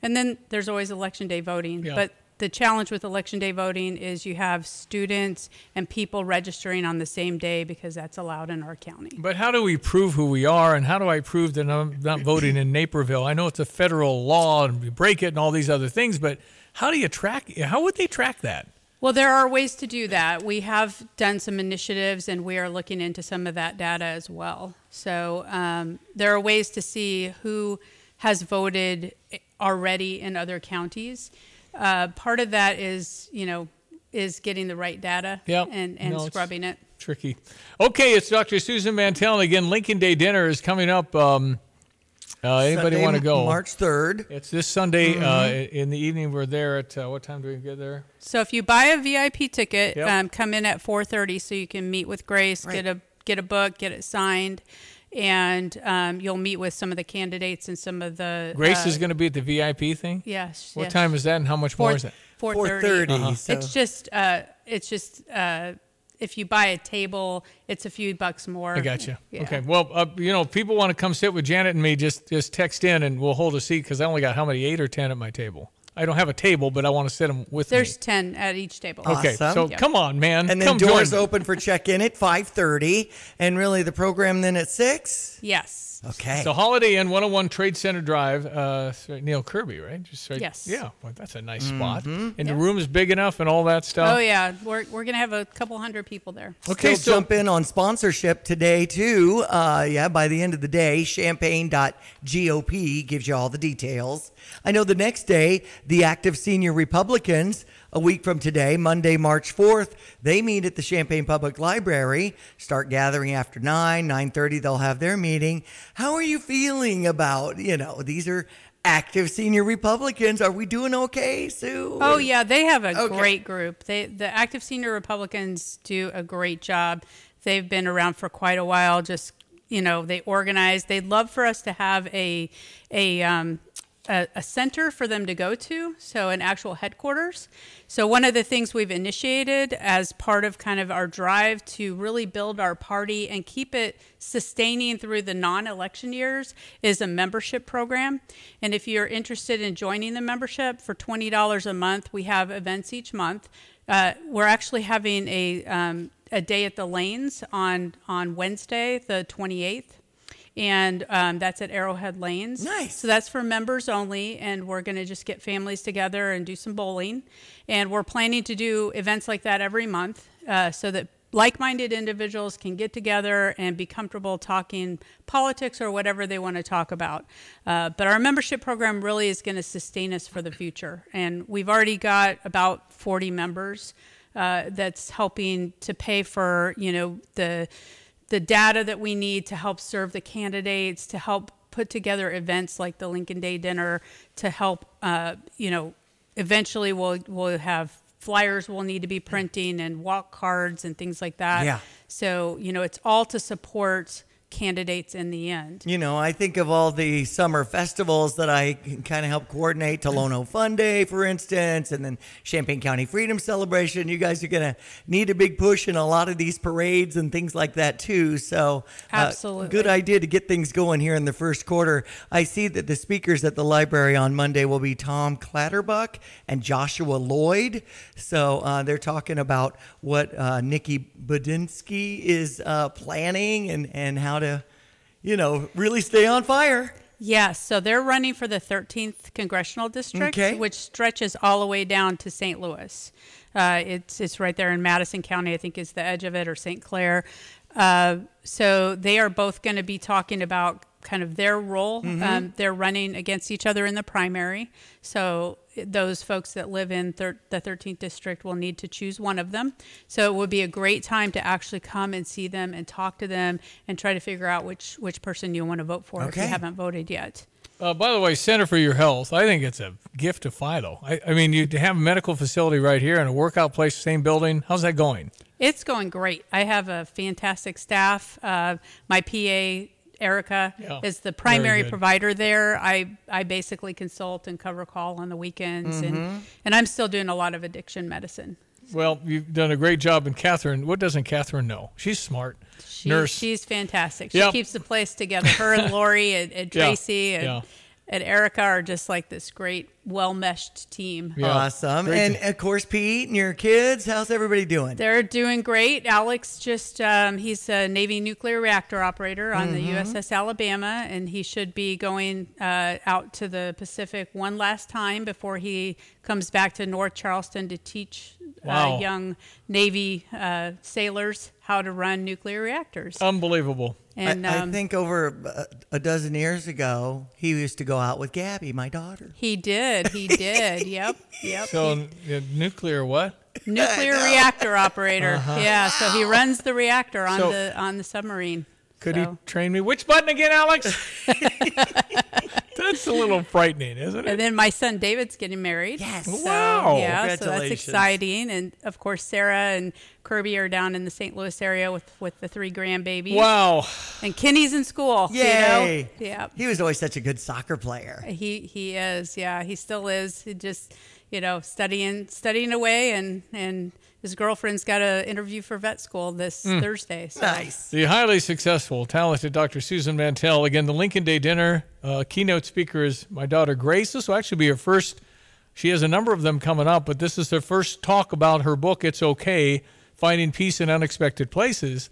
And then there's always election day voting. Yeah. But the challenge with election day voting is you have students and people registering on the same day because that's allowed in our county. But how do we prove who we are, and how do I prove that I'm not voting in Naperville? I know it's a federal law, and we break it, and all these other things. But how do you track? How would they track that? Well, there are ways to do that. We have done some initiatives and we are looking into some of that data as well. So um, there are ways to see who has voted already in other counties. Uh, part of that is, you know, is getting the right data Yep. and, and No, scrubbing it. Tricky. Okay, it's Dr. Susan Mantell. And again, Lincoln Day dinner is coming up. Um, uh, anybody want to go? March 3rd. It's this Sunday uh, Mhm. in the evening. We're there at uh, what time do we get there? So if you buy a VIP ticket, Yep. um, come in at 4:30 so you can meet with Grace, Right. get a get a book, get it signed, and um, you'll meet with some of the candidates and some of the. Grace uh, is going to be at the VIP thing. Yes. What yes. time is that, and how much more is it? 4:30. 4:30, so- It's just uh, it's just uh, if you buy a table, it's a few bucks more. I got you. Yeah. Okay. Well, uh, you know, people want to come sit with Janet and me, just just text in and we'll hold a seat because I only got how many eight or ten at my table. I don't have a table, but I want to sit them with There's me. 10 at each table. Okay, so Yeah. come on, man. And then come doors open for check-in at 5:30, and really the program then at six. Yes. Okay. So Holiday Inn, 101 Trade Center Drive, uh, Neil Kirby, right? Just right. Yes. Yeah, well, that's a nice spot. Mhm. And Yeah. the room is big enough and all that stuff. Oh yeah, we're we're gonna have a couple hundred people there. Okay, Still jump in on sponsorship today too. Uh, yeah, by the end of the day, champaign.gop gives you all the details. I know the next day, the active senior Republicans, a week from today, Monday, March 4th, they meet at the Champaign Public Library. Start gathering after 9, 9:30 they'll have their meeting. How are you feeling about, you know, these are active senior Republicans. Are we doing okay, Sue? Oh yeah, they have a Okay. great group. They the active senior Republicans do a great job. They've been around for quite a while. Just you know, they organize. They'd love for us to have a a um, a, a center for them to go to, so an actual headquarters. So one of the things we've initiated as part of kind of our drive to really build our party and keep it sustaining through the non-election years is a membership program. And if you're interested in joining the membership for twenty dollars a month, we have events each month. Uh, we're actually having a um, a day at the lanes on on Wednesday, the 28th and um, that's at Arrowhead Lanes. Nice. So that's for members only, and we're going to just get families together and do some bowling. And we're planning to do events like that every month, uh, so that like-minded individuals can get together and be comfortable talking politics or whatever they want to talk about. Uh, but our membership program really is going to sustain us for the future, and we've already got about 40 members. Uh, that's helping to pay for you know the the data that we need to help serve the candidates, to help put together events like the Lincoln Day dinner, to help, uh, you know, eventually we'll we'll have flyers we'll need to be printing and walk cards and things like that. Yeah. So you know, it's all to support candidates in the end. You know, I think of all the summer festivals that I can kind of help coordinate. Tolono Fun Day, for instance, and then Champaign County Freedom Celebration. You guys are going to need a big push in a lot of these parades and things like that, too. So, uh, Absolutely. good idea to get things going here in the first quarter. I see that the speakers at the library on Monday will be Tom Clatterbuck and Joshua Loyd. So, uh, they're talking about what uh, Nikki Budzinski is uh, planning and, and how to you know, really stay on fire. Yes, so they're running for the 13th congressional district, Okay. which stretches all the way down to St. Louis. Uh, it's it's right there in Madison County, I think is the edge of it, or St. Clair. Uh, so they are both going to be talking about kind of their role. Mhm. Um, they're running against each other in the primary. So those folks that live in thir- the 13th district will need to choose one of them. So it would be a great time to actually come and see them and talk to them and try to figure out which which person you want to vote for if you haven't voted yet. Uh, by the way, Center for Your Health, I think it's a gift to Philo. I, I mean, you have a medical facility right here and a workout place, same building. How's that going? It's going great. I have a fantastic staff. Uh, my PA, Erica, Yeah, is the primary provider there. I, I basically consult and cover call on the weekends, Mhm. and, and I'm still doing a lot of addiction medicine. Well, you've done a great job. And Catherine, what doesn't Catherine know? She's smart. She, Nurse. She's fantastic. She Yep. keeps the place together. Her and Lori and, and Yeah, Tracy and, yeah. and Erica are just like this great, well meshed team. Awesome. Great and of course, Pete and your kids, how's everybody doing? They're doing great. Alex just, um, he's a Navy nuclear reactor operator on the Mhm. USS Alabama, and he should be going uh, out to the Pacific one last time before he comes back to North Charleston to teach Wow. uh, young Navy uh, sailors how to run nuclear reactors. Unbelievable. And, I, um, I think over a, a dozen years ago, he used to go out with Gabby, my daughter. He did. He did. yep. Yep. So, He- n- nuclear what? nuclear reactor operator. Uh-huh. Yeah. So he runs the reactor on So- the on the submarine. Could So- he train me? Which button again, Alex? That's a little frightening, isn't it? And then my son David's getting married. Yes. Wow. Yeah, so that's exciting. And of course, Sarah and Kirby are down in the St. Louis area with with the three grandbabies. Wow. And Kenny's in school. Yay. You know? Yeah. He was always such a good soccer player. He he is. Yeah, he still is. He just you know studying studying away and and his girlfriend's got an interview for vet school this Mm. Thursday. So. The highly successful, talented Dr. Susan Mantell. Again, the Lincoln Day dinner. Uh, keynote speaker is my daughter Grace. This will actually be her first. She has a number of them coming up, but this is her first talk about her book. It's okay finding peace in unexpected places,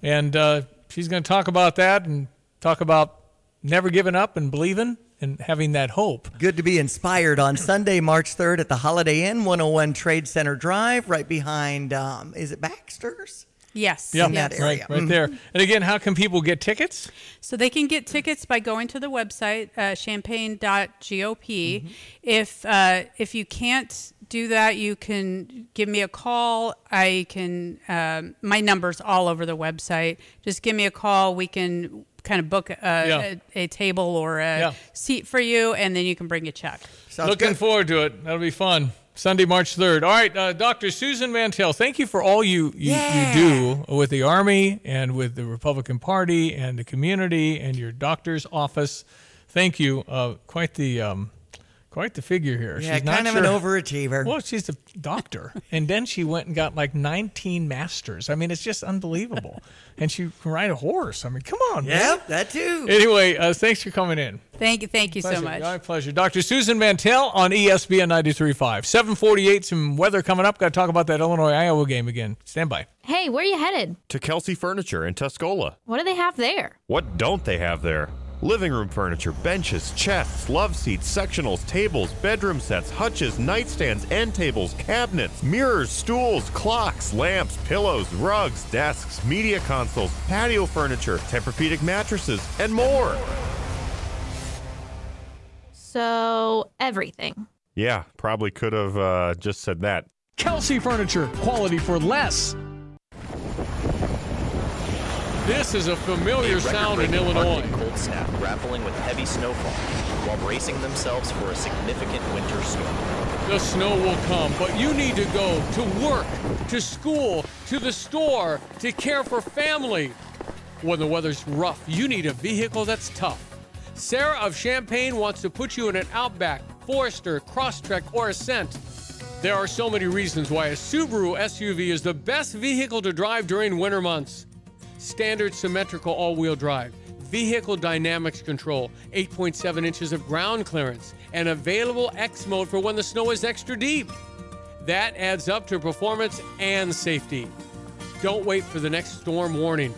and uh, she's going to talk about that and talk about never giving up and believing and having that hope. Good to be inspired on Sunday, March 3rd at the Holiday Inn, 101 Trade Center Drive, right behind, um, is it Baxter's? Yes. In yes. that area. Right, right there. And again, how can people get tickets? So they can get tickets by going to the website uh, champaign.gop. If uh, if you can't do that, you can give me a call. I can um, my number's all over the website. Just give me a call. We can kind of book a, a, a table or a Yeah. seat for you, and then you can bring a check. Looking forward to it. That'll be fun. Sunday, March 3rd. All right, uh, Dr. Susan Mantell, thank you for all you, you, you do with the Army and with the Republican Party and the community and your doctor's office. Thank you. Uh, quite the um, quite the figure here. Yeah, She's not kind of an overachiever. Well, she's a doctor, and then she went and got like 19 masters. I mean, it's just unbelievable. and she can ride a horse. I mean, come on, man. Yep, that too. Anyway, uh, thanks for coming in. Thank you, thank you so much. My pleasure. Dr. Susan Mantell on ESPN 93.5. 748, some weather coming up. Got to talk about that Illinois-Iowa game again. Stand by. Hey, where are you headed? to Kelsey Furniture in Tuscola. What do they have there? What don't they have there? Living room furniture, benches, chests, love seats, sectionals, tables, bedroom sets, hutches, nightstands, end tables, cabinets, mirrors, stools, clocks, lamps, pillows, rugs, desks, media consoles, patio furniture, Tempur-Pedic mattresses, and more. So, everything. Yeah, probably could have uh, just said that. Kelsey Furniture, quality for less. This is a familiar A sound in Illinois. Cold snap grappling with heavy snowfall while bracing themselves for a significant winter storm. The snow will come, but you need to go to work, to school, to the store, to care for family. When the weather's rough, you need a vehicle that's tough. Sarah of Champaign wants to put you in an Outback, Forester, Crosstrek, or Ascent. There are so many reasons why a Subaru SUV is the best vehicle to drive during winter months. Standard symmetrical all wheel drive, vehicle dynamics control, 8.7 inches of ground clearance, and available X mode for when the snow is extra deep. That adds up to performance and safety. Don't wait for the next storm warning.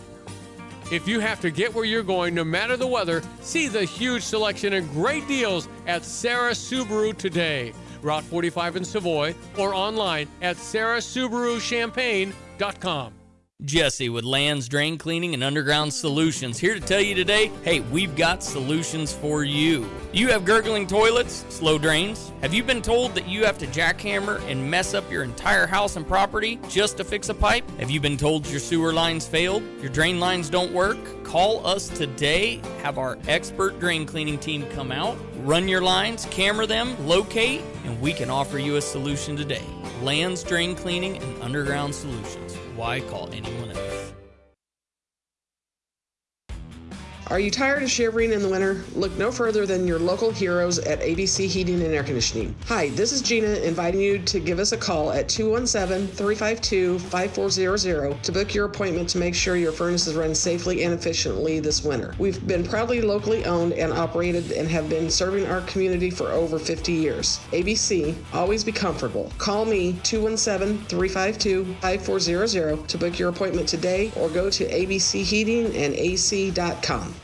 If you have to get where you're going, no matter the weather, see the huge selection and great deals at Sarah Subaru today. Route 45 in Savoy or online at sarahsubaruchampagne.com. Jesse with Lands Drain Cleaning and Underground Solutions here to tell you today hey, we've got solutions for you. You have gurgling toilets, slow drains? Have you been told that you have to jackhammer and mess up your entire house and property just to fix a pipe? Have you been told your sewer lines failed? Your drain lines don't work? Call us today, have our expert drain cleaning team come out, run your lines, camera them, locate, and we can offer you a solution today. Lands Drain Cleaning and Underground Solutions. Why call anyone else? Are you tired of shivering in the winter? Look no further than your local heroes at ABC Heating and Air Conditioning. Hi, this is Gina inviting you to give us a call at 217 352 5400 to book your appointment to make sure your furnaces run safely and efficiently this winter. We've been proudly locally owned and operated and have been serving our community for over 50 years. ABC, always be comfortable. Call me 217 352 5400 to book your appointment today or go to abcheatingandac.com.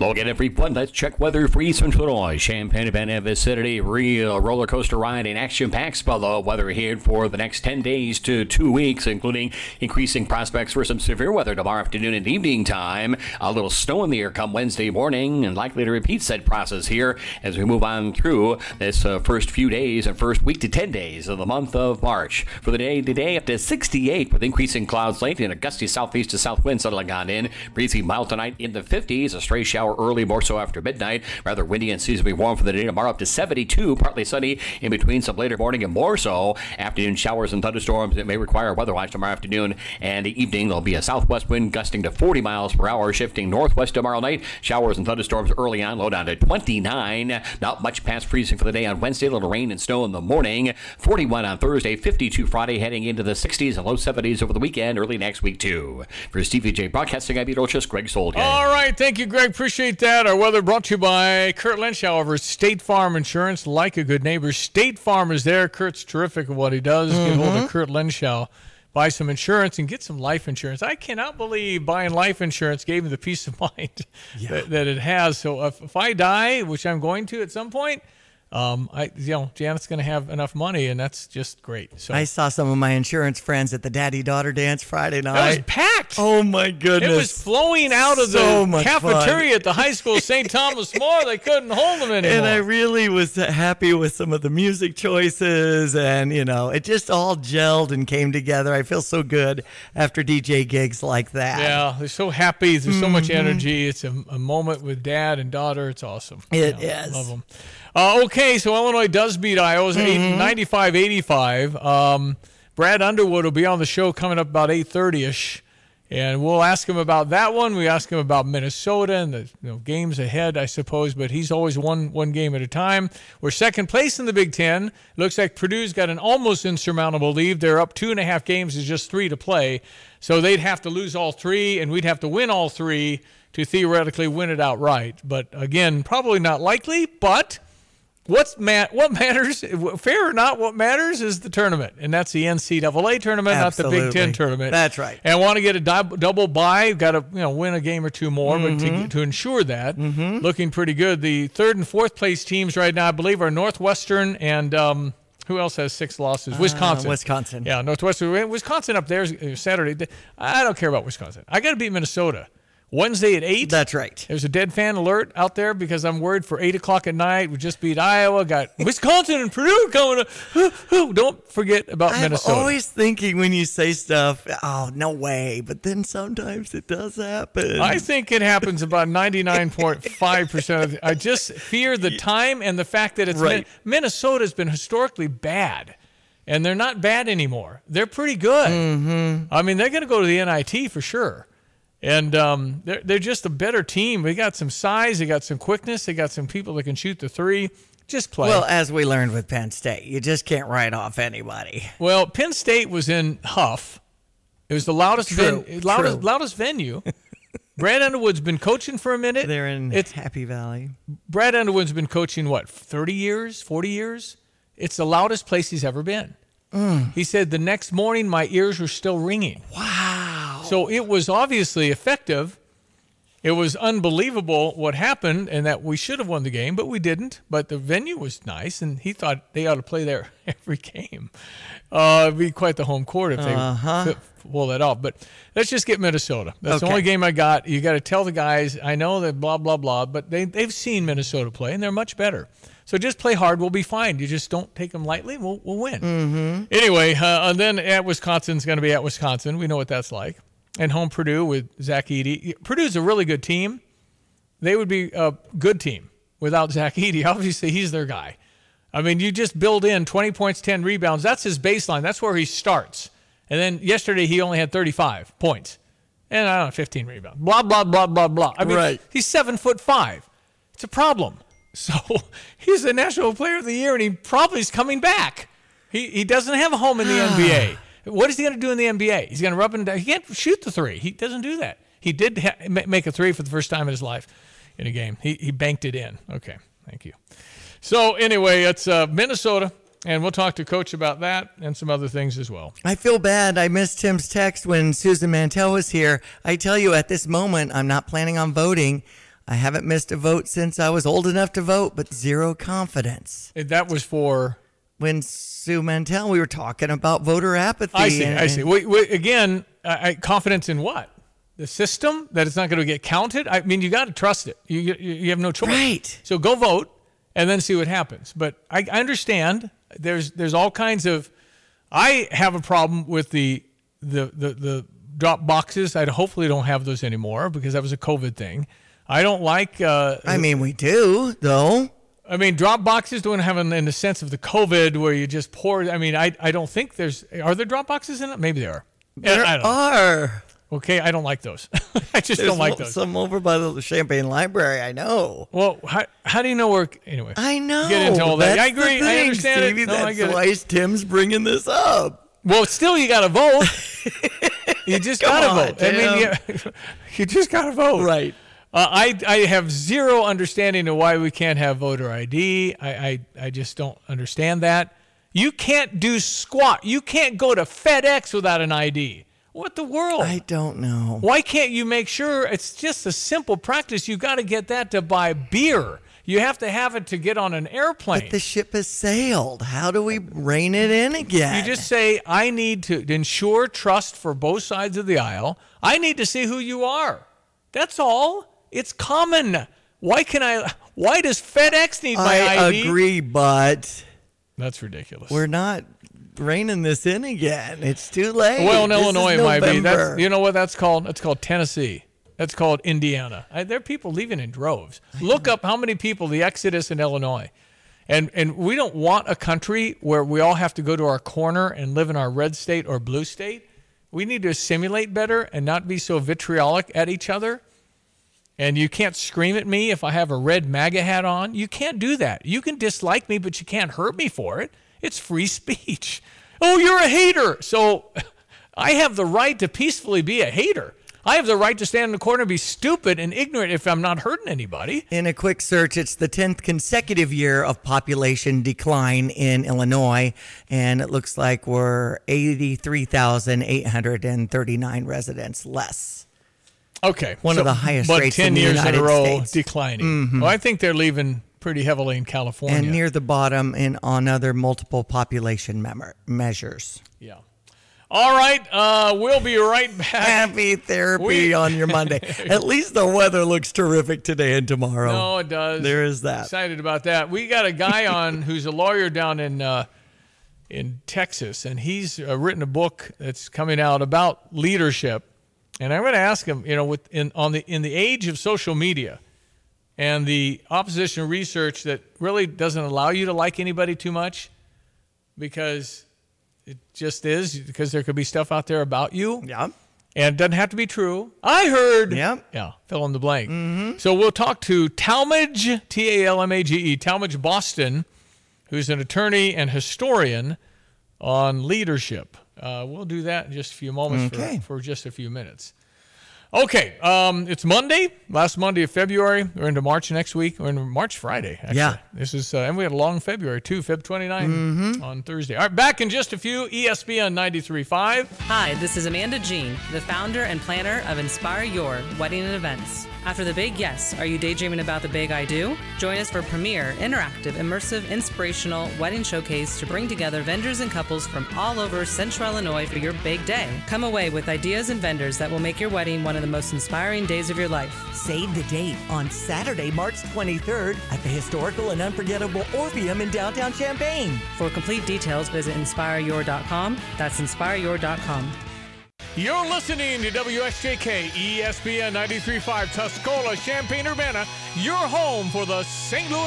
Log every fun. Let's check weather for Eastern Illinois. Champaign and vicinity. Real roller coaster ride and action packed spell of weather here for the next 10 days to two weeks, including increasing prospects for some severe weather tomorrow afternoon and evening time. A little snow in the air come Wednesday morning and likely to repeat said process here as we move on through this uh, first few days and first week to 10 days of the month of March. For the day today, up to 68 with increasing clouds late and a gusty southeast to south wind settling on in. Breezy mild tonight in the 50s. A stray shower early, more so after midnight. Rather windy and seasonably warm for the day tomorrow, up to 72, partly sunny in between some later morning and more so afternoon showers and thunderstorms. It may require a weather watch tomorrow afternoon and the evening. There'll be a southwest wind gusting to 40 miles per hour, shifting northwest tomorrow night. Showers and thunderstorms early on, low down to 29. Not much past freezing for the day on Wednesday. A little rain and snow in the morning. 41 on Thursday, 52 Friday, heading into the 60s and low 70s over the weekend, early next week too. For Stevie Jay Broadcasting, I'm Beetlejuice, Greg Soulje. All right, thank you, Greg. Appreciate that. Our weather brought to you by Kurt Lynch, however, State Farm Insurance, like a good neighbor. State Farm is there. Kurt's terrific at what he does. Get hold of mm-hmm. Kurt Lenshaw. Buy some insurance and get some life insurance. I cannot believe buying life insurance gave me the peace of mind that, that it has. So if, if I die, which I'm going to at some point, um, I you know Janet's going to have enough money, and that's just great. So I saw some of my insurance friends at the daddy daughter dance Friday night. That was packed. Oh my goodness! It was flowing out of So the cafeteria fun. at the high school, St. Thomas More. They couldn't hold them anymore. And I really was happy with some of the music choices, and you know, it just all gelled and came together. I feel so good after DJ gigs like that. yeah, they're so happy. There's so much Mhm. energy. It's a, a moment with dad and daughter. It's awesome. It Yeah, is. Love them. Uh, okay, so Illinois does beat Iowa Mhm. 95 85. Um, Brad Underwood will be on the show coming up about 8:30 ish. And we'll ask him about that one. We ask him about Minnesota and the you know, games ahead, I suppose. But he's always one one game at a time. We're second place in the Big Ten. Looks like Purdue's got an almost insurmountable lead. They're up two and a half games. There's just three to play, so they'd have to lose all three, and we'd have to win all three to theoretically win it outright. But again, probably not likely. But What's ma- what matters, fair or not, what matters is the tournament, and that's the NCAA tournament, not the Big Ten tournament. That's right. And want to get a dub- double bye, got to you know win a game or two more, but Mhm. to, to ensure that, looking pretty good. The third and fourth place teams right now, I believe, are Northwestern and. Um, who else has six losses? Wisconsin. Uh, Wisconsin. Yeah, Northwestern. Wisconsin up there uh, Saturday. I don't care about Wisconsin. I got to beat Minnesota. Wednesday at 8. That's right. There's a dead fan alert out there because I'm worried for 8 o'clock at night. We just beat Iowa. Got Wisconsin and Purdue coming up. Don't forget about Minnesota. I'm always thinking when you say stuff, oh no way, but then sometimes it does happen. I think it happens about 99.5% of the, I just fear the time and the fact that it's Right. Min- Minnesota's been historically bad. And they're not bad anymore. They're pretty good. Mm-hmm. I mean, they're going to go to the NIT for sure. And um, they're, they're just a better team. They got some size, they got some quickness, they got some people that can shoot the three. Just play. Well, as we learned with Penn State, you just can't write off anybody. Well, Penn State was in Huff. It was the loudest True, ven- loudest, loudest venue. Brad Underwood's been coaching for a minute. They're in It's Happy Valley. Brad Underwood's been coaching what, 30 years, 40 years? It's the loudest place he's ever been. Mm. He said the next morning my ears were still ringing. Wow. So it was obviously effective. it was unbelievable what happened and that we should have won the game, but we didn't. But the venue was nice, and he thought they ought to play there every game. Uh, it'd be quite the home court if they Uh-huh. pull that off. But let's just get Minnesota. That's the only game I got. You got to tell the guys, I know that blah, blah, blah, but they, they've seen Minnesota play, and they're much better. So just play hard. We'll be fine. You just don't take them lightly. We'll, we'll win. Mm-hmm. Anyway, uh, and then at Wisconsin's going to be at Wisconsin. We know what that's like. And home Purdue with Zach Edey. Purdue's a really good team. They would be a good team without Zach Edey. Obviously, he's their guy. I mean, you just build in 20 points, 10 rebounds. That's his baseline. That's where he starts. And then yesterday he only had 35 points and I don't know, 15 rebounds. Blah blah blah blah blah. I mean, Right. he's seven foot five. It's a problem. So he's the National Player of the Year, and he probably is coming back. He he doesn't have a home in the NBA. What is he going to do in the NBA? He's going to rub and down. He can't shoot the three. He doesn't do that. He did ha- make a three for the first time in his life in a game. He he banked it in. Okay, thank you. So anyway, it's uh, Minnesota, and we'll talk to Coach about that and some other things as well. I feel bad. I missed Tim's text when Susan Mantell was here. I tell you, at this moment, I'm not planning on voting. I haven't missed a vote since I was old enough to vote, but zero confidence. That was for When Sue Mantell, we were talking about voter apathy. I see. and- I see. Wait, wait, again, I, I, confidence in what? The system that it's not going to get counted. I mean, you got to trust it. You, you you have no choice. Right. So go vote and then see what happens. But I, I understand. There's there's all kinds of. I have a problem with the the the the drop boxes. I hopefully don't have those anymore because that was a COVID thing. I don't like. Uh, I mean, we do, though. I mean, drop boxes don't have in, in the sense of the COVID where you just pour. I mean, I I don't think there's. Are there drop boxes in it? Maybe there are. There are. Okay, I don't like those. I just There's don't like those. Some over by the Champaign Library. I know. Well, how, how do you know where? Anyway, I know. Get into all that. That's I agree. the I understand Stevie. it. No, That's I why it. Tim's bringing this up. Well, still, you got to vote. you just got to vote. I mean, you, you just got to vote. Right. Uh, I I have zero understanding of why we can't have voter ID. I, I I just don't understand that. You can't do squat. You can't go to FedEx without an ID. What the world? I don't know. Why can't you make sure it's just a simple practice? You got to get that to buy beer. You have to have it to get on an airplane. But the ship has sailed. How do we rein it in again? You just say, I need to ensure trust for both sides of the aisle. I need to see who you are. That's all. It's common. Why can I? Why does FedEx need my I ID? agree, but That's ridiculous. we're not reining this in again. It's too late. well, in This Illinois, it might be. That's you know what that's called? That's called Tennessee. That's called Indiana. I, there are people leaving in droves. Look up how many people the exodus in Illinois. And and we don't want a country where we all have to go to our corner and live in our red state or blue state. We need to assimilate better and not be so vitriolic at each other. And you can't scream at me if I have a red MAGA hat on. You can't do that. You can dislike me, but you can't hurt me for it. It's free speech. Oh, you're a hater. So I have the right to peacefully be a hater. I have the right to stand in the corner and be stupid and ignorant if I'm not hurting anybody. In a quick search, it's the 10th consecutive year of population decline in Illinois, and it looks like we're 83,839 residents less. Okay. One so- of the highest but rates 10 in the years United in a row States. declining. Mhm. Well, I think they're leaving pretty heavily in California. And near the bottom in on other multiple population mem- measures. Yeah. All right. Uh, we'll be right back. Happy therapy We- on your Monday. At least the weather looks terrific today and tomorrow. No, it does. There is that. Excited about that. We got a guy on who's a lawyer down in uh, in Texas, and he's uh, written a book that's coming out about leadership. And I'm going to ask him, you know, with in on the in the age of social media and the opposition research that really doesn't allow you to like anybody too much because it just is because there could be stuff out there about you. Yeah. And it doesn't have to be true. I heard. Yeah. Yeah. Fill in the blank. Mm-hmm. So we'll talk to Talmage, T A L M A G E, Talmage Boston, who's an attorney and historian on leadership. Uh, we'll do that in just a few moments Okay. for, for just a few minutes. Okay, um, it's Monday, last Monday of February. We're into March next week. We're into March Friday. Actually. Yeah. This is, uh, and we had a long February too, Feb 29 Mm-hmm. on Thursday. All right, back in just a few. ESPN 93.5. Hi, this is Amanda Jean, the founder and planner of Inspire Your Wedding and Events. After the big yes, are you daydreaming about the big I do? Join us for premier, interactive, immersive, inspirational wedding showcase to bring together vendors and couples from all over central Illinois for your big day. Come away with ideas and vendors that will make your wedding one of the most inspiring days of your life. Save the date on Saturday, March 23rd at the historical and unforgettable Orpheum in downtown Champaign. For complete details, visit inspireyour.com. That's inspireyour.com. You're listening to WSJK ESPN 93.5 Tuscola, Champaign, Urbana, your home for the St. Louis